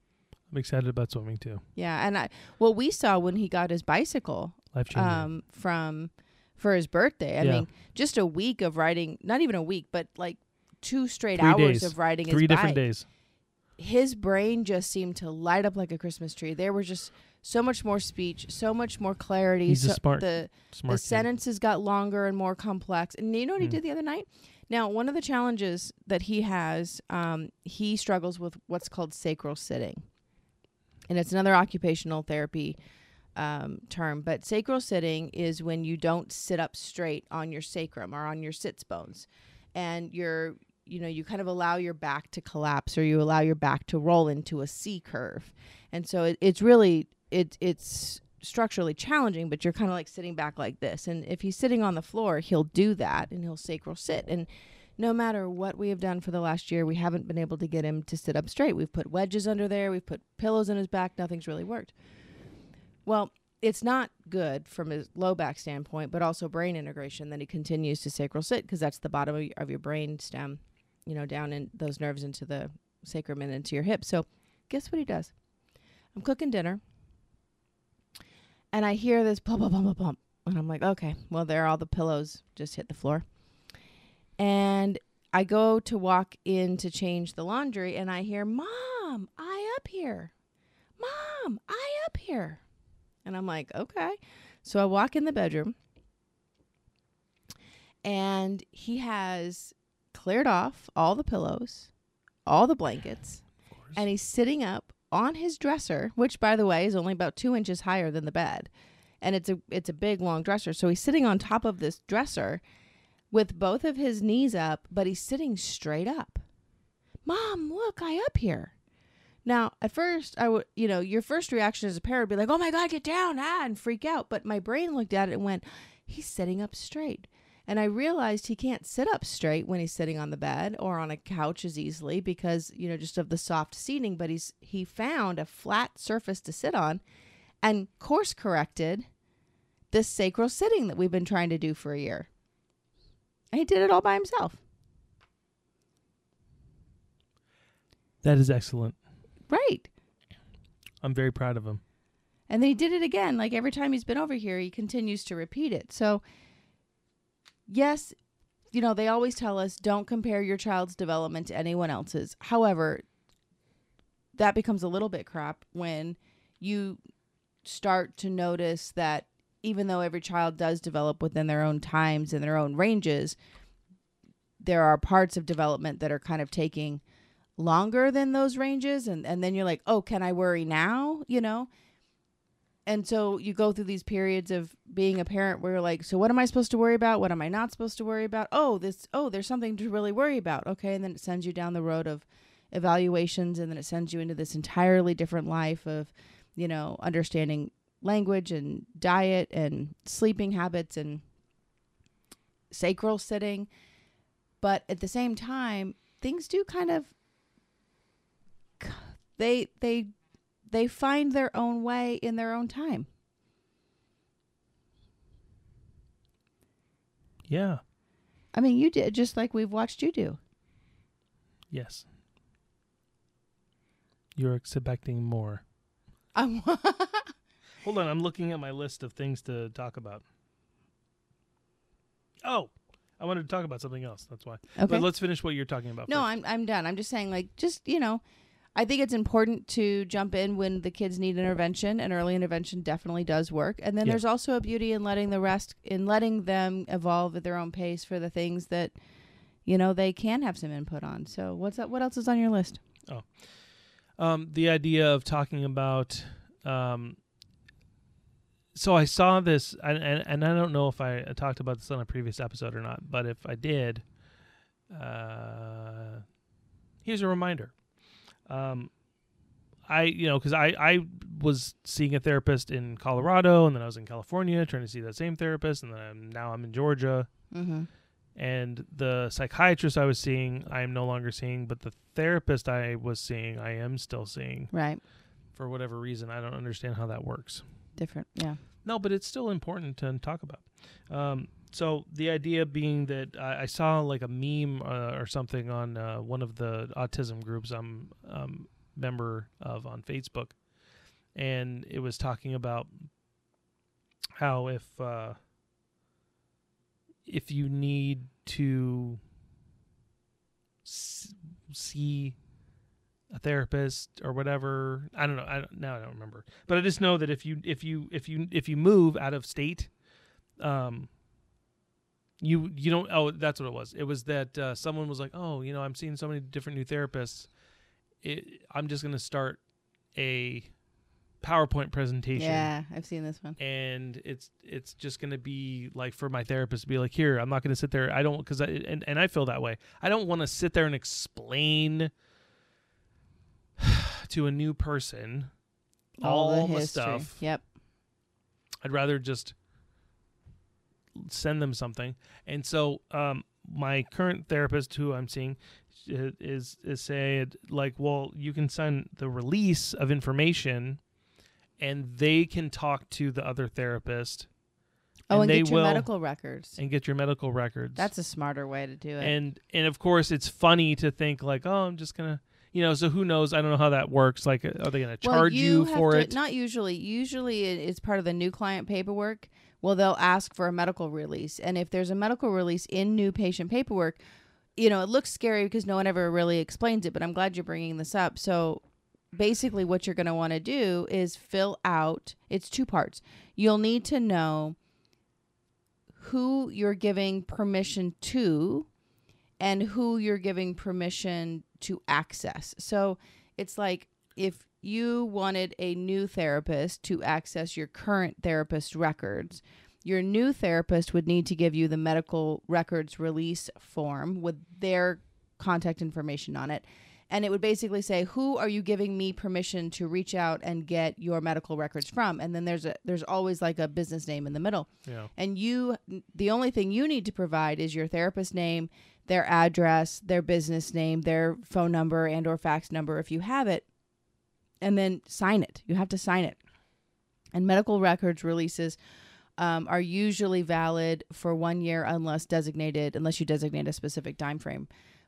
[SPEAKER 1] I'm excited about swimming too.
[SPEAKER 2] Yeah, and I what we saw when he got his bicycle
[SPEAKER 1] Life changing.
[SPEAKER 2] um from for his birthday. I
[SPEAKER 1] Yeah.
[SPEAKER 2] mean, just a week of riding, not even a week, but like two straight
[SPEAKER 1] Three
[SPEAKER 2] hours
[SPEAKER 1] days.
[SPEAKER 2] of riding
[SPEAKER 1] Three different
[SPEAKER 2] bike.
[SPEAKER 1] days.
[SPEAKER 2] His brain just seemed to light up like a Christmas tree. There were just so much more speech, so much more clarity.
[SPEAKER 1] He's a
[SPEAKER 2] so
[SPEAKER 1] smart-
[SPEAKER 2] the
[SPEAKER 1] Smart.
[SPEAKER 2] the
[SPEAKER 1] kid.
[SPEAKER 2] sentences got longer and more complex. And you know what he
[SPEAKER 1] Mm.
[SPEAKER 2] did the other night? Now, one of the challenges that he has, um, he struggles with what's called sacral sitting. And it's another occupational therapy um, term. But sacral sitting is when you don't sit up straight on your sacrum or on your sits bones. And you're, you know, you kind of allow your back to collapse or you allow your back to roll into a C curve. And so it, it's really, it, it's structurally challenging, but you're kind of like sitting back like this. And if he's sitting on the floor, he'll do that and he'll sacral sit. And no matter what we have done for the last year, we haven't been able to get him to sit up straight. We've put wedges under there, we've put pillows in his back, nothing's really worked. Well, it's not good from his low back standpoint, but also brain integration that he continues to sacral sit because that's the bottom of your, of your brain stem, you know, down in those nerves into the sacrum and into your hips. So, guess what he does? I'm cooking dinner and I hear this bump, bump, bump, bump. And I'm like, okay, well, there all the pillows just hit the floor. And I go to walk in to change the laundry and I hear, Mom, I up here. Mom, I up here. And I'm like, okay. So I walk in the bedroom and he has cleared off all the pillows, all the blankets, and he's sitting up on his dresser, which by the way is only about two inches higher than the bed. And it's a it's a big long dresser. So he's sitting on top of this dresser with both of his knees up, but he's sitting straight up. Mom, look, I up here. Now, at first, I would, you know, your first reaction as a parent would be like, "Oh my God, get down!" ah, and freak out. But my brain looked at it and went, "He's sitting up straight." And I realized he can't sit up straight when he's sitting on the bed or on a couch as easily because, you know, just of the soft seating, but he's he found a flat surface to sit on and course corrected this sacral sitting that we've been trying to do for a year. And he did it all by himself.
[SPEAKER 1] That is excellent.
[SPEAKER 2] Right.
[SPEAKER 1] I'm very proud of him.
[SPEAKER 2] And then he did it again. Like every time he's been over here, he continues to repeat it. So, yes, you know, they always tell us don't compare your child's development to anyone else's. However, that becomes a little bit crap when you start to notice that even though every child does develop within their own times and their own ranges, there are parts of development that are kind of taking longer than those ranges and and then you're like, "Oh, can I worry now?" you know? And so you go through these periods of being a parent where you're like, so what am I supposed to worry about? What am I not supposed to worry about? Oh, this oh, there's something to really worry about. Okay, and then it sends you down the road of evaluations and then it sends you into this entirely different life of, you know, understanding language and diet and sleeping habits and sacral sitting. But at the same time, things do kind of they they they find their own way in their own time.
[SPEAKER 1] Yeah.
[SPEAKER 2] I mean, you did just like we've watched you do.
[SPEAKER 1] Yes. You're expecting more.
[SPEAKER 2] Um, [LAUGHS]
[SPEAKER 1] Hold on, I'm looking at my list of things to talk about. Oh, I wanted to talk about something else. That's why.
[SPEAKER 2] okay.
[SPEAKER 1] But let's finish what you're talking about.
[SPEAKER 2] No,
[SPEAKER 1] first.
[SPEAKER 2] I'm I'm done. I'm just saying, like, just you know, I think it's important to jump in when the kids need intervention, and early intervention definitely does work. And then
[SPEAKER 1] Yeah.
[SPEAKER 2] there's also a beauty in letting the rest, in letting them evolve at their own pace for the things that, you know, they can have some input on. So what's that? What else is on your list?
[SPEAKER 1] um, the idea of talking about. Um, so I saw this, and, and, and I don't know if I talked about this on a previous episode or not, but if I did, uh, here's a reminder. Um, I, you know, because I, I was seeing a therapist in Colorado, and then I was in California trying to see that same therapist, and then I'm, now I'm in Georgia,
[SPEAKER 2] Mm-hmm.
[SPEAKER 1] and the psychiatrist I was seeing, I am no longer seeing, but the therapist I was seeing, I am still seeing
[SPEAKER 2] Right.
[SPEAKER 1] for whatever reason. I don't understand how that works.
[SPEAKER 2] different. Yeah.
[SPEAKER 1] No, but it's still important to talk about. Um, so the idea being that I, I saw like a meme uh, or something on uh, one of the autism groups I'm um, member of on Facebook, and it was talking about how if uh, if you need to see a therapist or whatever, I don't know. I don't, now I don't remember, but I just know that if you if you if you if you move out of state, um, you you don't. Oh, that's what it was. It was that uh, someone was like, oh, you know, I'm seeing so many different new therapists. It, I'm just gonna start a PowerPoint presentation.
[SPEAKER 2] Yeah, I've seen this one.
[SPEAKER 1] And it's it's just gonna be like for my therapist to be like, here, I'm not gonna sit there. I don't because I and, and I feel that way. I don't want to sit there and explain [SIGHS] to a new person all,
[SPEAKER 2] the,
[SPEAKER 1] the stuff.
[SPEAKER 2] Yep.
[SPEAKER 1] I'd rather just send them something. And so, um, my current therapist, who I'm seeing, is is saying like, well, you can send the release of information, and they can talk to the other therapist
[SPEAKER 2] Oh, and,
[SPEAKER 1] they
[SPEAKER 2] get your medical records.
[SPEAKER 1] and get your medical records.
[SPEAKER 2] That's a smarter way to do it.
[SPEAKER 1] and and of course, it's funny to think like, oh, I'm just gonna. You know, so who knows? I don't know how that works. Like, are they going to
[SPEAKER 2] Well,
[SPEAKER 1] charge you, for
[SPEAKER 2] to-
[SPEAKER 1] it?
[SPEAKER 2] Not usually. Usually, it's part of the new client paperwork. Well, they'll ask for a medical release, and if there's a medical release in new patient paperwork, you know, it looks scary because no one ever really explains it. But I'm glad you're bringing this up. So, basically, what you're going to want to do is fill out. It's two parts. You'll need to know who you're giving permission to and who you're giving permission to access. So it's like if you wanted a new therapist to access your current therapist records, your new therapist would need to give you the medical records release form with their contact information on it. And it would basically say, "Who are you giving me permission to reach out and get your medical records from?" And then there's a there's always like a business name in the middle
[SPEAKER 1] yeah.
[SPEAKER 2] and you the only thing you need to provide is your therapist name their address their business name their phone number and or fax number if you have it and then sign it you have to sign it and medical records releases um, are usually valid for one year unless designated unless you designate a specific time frame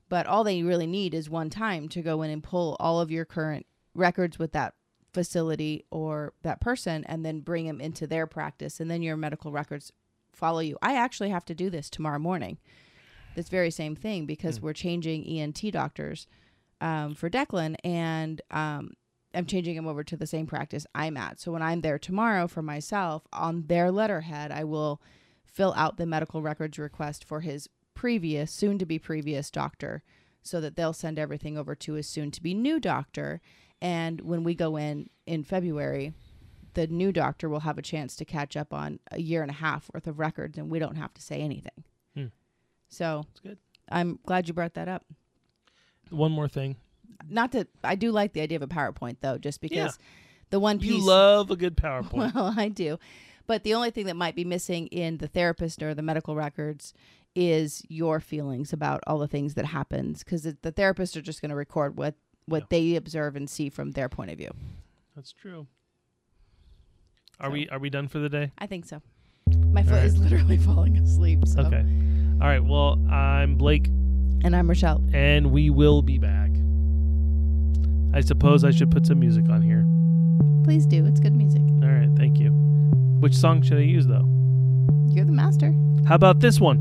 [SPEAKER 2] but all they really need is one time to go in and pull all of your current records with that facility or that person and then bring them into their practice and then your medical records follow you. I actually have to do this tomorrow morning. This very same thing because
[SPEAKER 1] Hmm.
[SPEAKER 2] we're changing ENT doctors um, for Declan and um, I'm changing him over to the same practice I'm at. So when I'm there tomorrow for myself on their letterhead, I will fill out the medical records request for his previous, soon to be previous doctor so that they'll send everything over to his soon to be new doctor. And when we go in in February, the new doctor will have a chance to catch up on a year and a half worth of records and we don't have to say anything.
[SPEAKER 1] Hmm.
[SPEAKER 2] So
[SPEAKER 1] That's good.
[SPEAKER 2] I'm glad you brought that up.
[SPEAKER 1] One more thing.
[SPEAKER 2] Not to, I do like the idea of a PowerPoint though, just because
[SPEAKER 1] Yeah.
[SPEAKER 2] the one piece.
[SPEAKER 1] You love a good [LAUGHS] PowerPoint.
[SPEAKER 2] Well, I do. But the only thing that might be missing in the therapist or the medical records is your feelings about all the things that happens because the therapists are just going to record what what
[SPEAKER 1] Yeah.
[SPEAKER 2] they observe and see from their point of view.
[SPEAKER 1] That's true. Are
[SPEAKER 2] So-
[SPEAKER 1] we are we done for the day?
[SPEAKER 2] I think so. My foot
[SPEAKER 1] All
[SPEAKER 2] is literally [LAUGHS] falling asleep. So.
[SPEAKER 1] Okay. All right. Well, I'm Blake,
[SPEAKER 2] And I'm Rochelle.
[SPEAKER 1] and we will be back. I suppose I should put some music on here.
[SPEAKER 2] Please do. It's good music.
[SPEAKER 1] All right. Thank you. Which song should I use though?
[SPEAKER 2] You're the master.
[SPEAKER 1] How about this one?